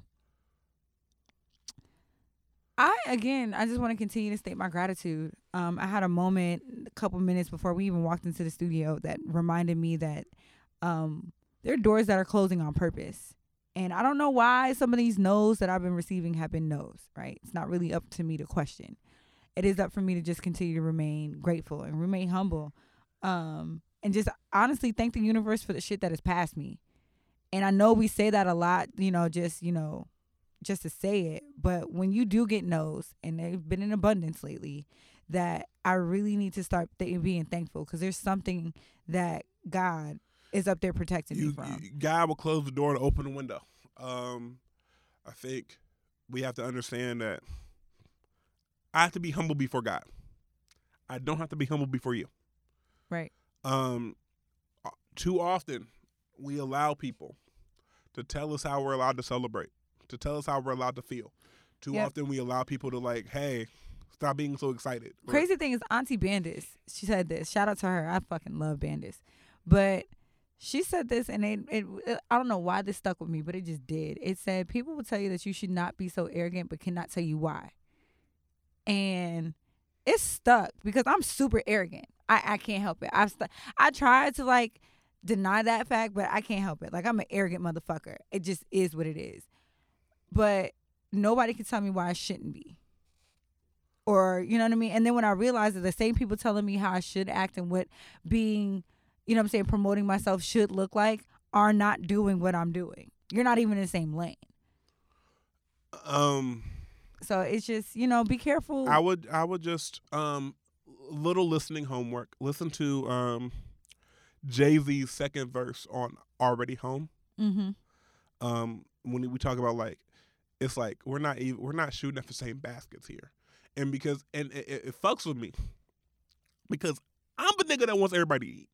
I again, I just want to continue to state my gratitude. Um, I had a moment a couple minutes before we even walked into the studio that reminded me that um, there are doors that are closing on purpose. And I don't know why some of these no's that I've been receiving have been no's, right? It's not really up to me to question. It is up for me to just continue to remain grateful and remain humble. Um, and just honestly thank the universe for the shit that has passed me. And I know we say that a lot, you know, just, you know, just to say it. But when you do get no's, and they've been in abundance lately, that I really need to start th- being thankful because there's something that God is up there protecting me you, from. you- God will close the door to open the window. Um, I think we have to understand that I have to be humble before God. I don't have to be humble before you. right. Um, too often we allow people to tell us how we're allowed to celebrate, to tell us how we're allowed to feel. Too Yep. often we allow people to like, hey, stop being so excited. Or- Crazy thing is, Auntie Bandis, she said this. Shout out to her. I fucking love Bandis. But she said this, and it, it, I don't know why this stuck with me, but it just did. It said, People will tell you that you should not be so arrogant, but cannot tell you why. And it's stuck because I'm super arrogant. I, I can't help it. I've st- I tried to like deny that fact, but I can't help it. Like I'm an arrogant motherfucker. It just is what it is. But nobody can tell me why I shouldn't be or you know what I mean. And then when I realized that the same people telling me how I should act and what being, you know what I'm saying, promoting myself should look like are not doing what I'm doing. You're not even in the same lane. um, So it's just, you know, be careful. I would I would just um little listening homework. Listen to um Jay Z's second verse on Already Home. mm-hmm. Um when we talk about like it's like we're not even we're not shooting at the same baskets here. And because and it, it, it fucks with me because I'm the nigga that wants everybody to eat.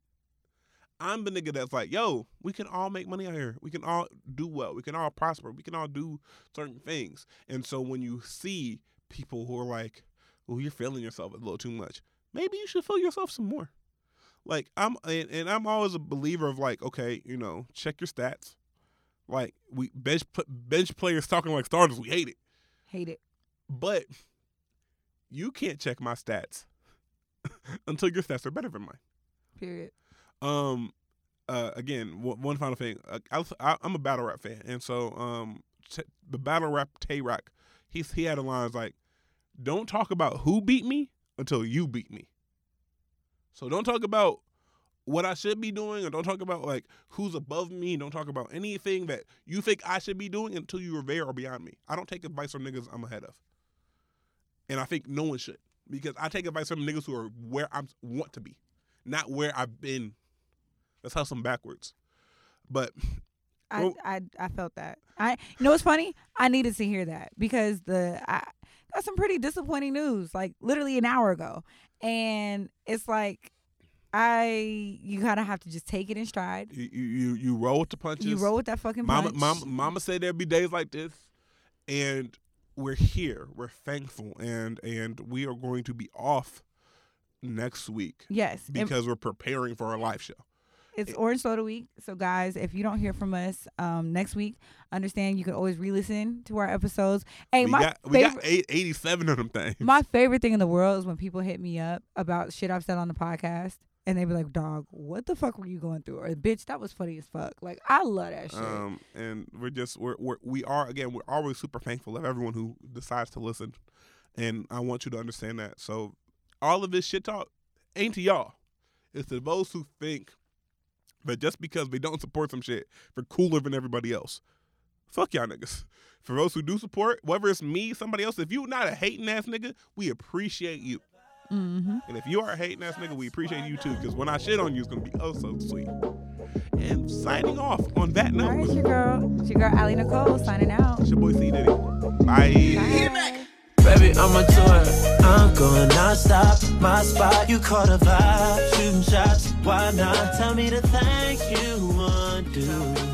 I'm the nigga that's like, yo, we can all make money out here. We can all do well. We can all prosper. We can all do certain things. And so when you see people who are like, well, you're feeling yourself a little too much, maybe you should feel yourself some more. Like I'm, and, and I'm always a believer of like, okay, you know, check your stats. Like we bench bench players talking like starters, we hate it, Hate it. but you can't check my stats until your stats are better than mine. Period. Um, uh, again, one, one final thing. Uh, I, I, I'm a battle rap fan, and so um, t- the battle rap Tay Roc, he's he had a line like, "Don't talk about who beat me until you beat me." So don't talk about what I should be doing, or don't talk about like who's above me. Don't talk about anything that you think I should be doing until you are there or beyond me. I don't take advice from niggas I'm ahead of, and I think no one should because I take advice from niggas who are where I want to be, not where I've been. Let's hustle backwards. But I, Well- I I felt that. I you know what's funny? I needed to hear that because the I got some pretty disappointing news like literally an hour ago, and it's like I you kind of have to just take it in stride. you you you roll with the punches. You roll with that fucking Mama, punch. mama, mama said there'd be days like this, and we're here. We're thankful, and and we are going to be off next week Yes, and because we're preparing for our live show. it's Orange Soda Week. So guys, if you don't hear from us um, next week, understand you can always re-listen to our episodes. Hey, we my got we favorite. got eight, 87 of them things. My favorite thing in the world is when people hit me up about shit I've said on the podcast and they'd be like, dog, what the fuck were you going through? Or bitch, that was funny as fuck. Like, I love that shit. Um, and we're just we're, we're we are again we're always super thankful of everyone who decides to listen, and I want you to understand that. So all of this shit talk ain't to y'all. It's to those who think that just because they don't support some shit, they're cooler than everybody else. Fuck y'all niggas. For those who do support, whether it's me, somebody else, if you're not a hating ass nigga, we appreciate you. Mm-hmm. And if you are a hating ass nigga, we appreciate you too. Because when I shit on you, it's gonna be oh so sweet. And signing off on that All right, note, it's your girl. It's your girl, Ali Nicole, signing out. it's your boy C Diddy. Bye. Bye. Baby, I'm a tour. I'm going non-stop. My spot, you caught a vibe. Shooting shots, why not? Tell me to thank you.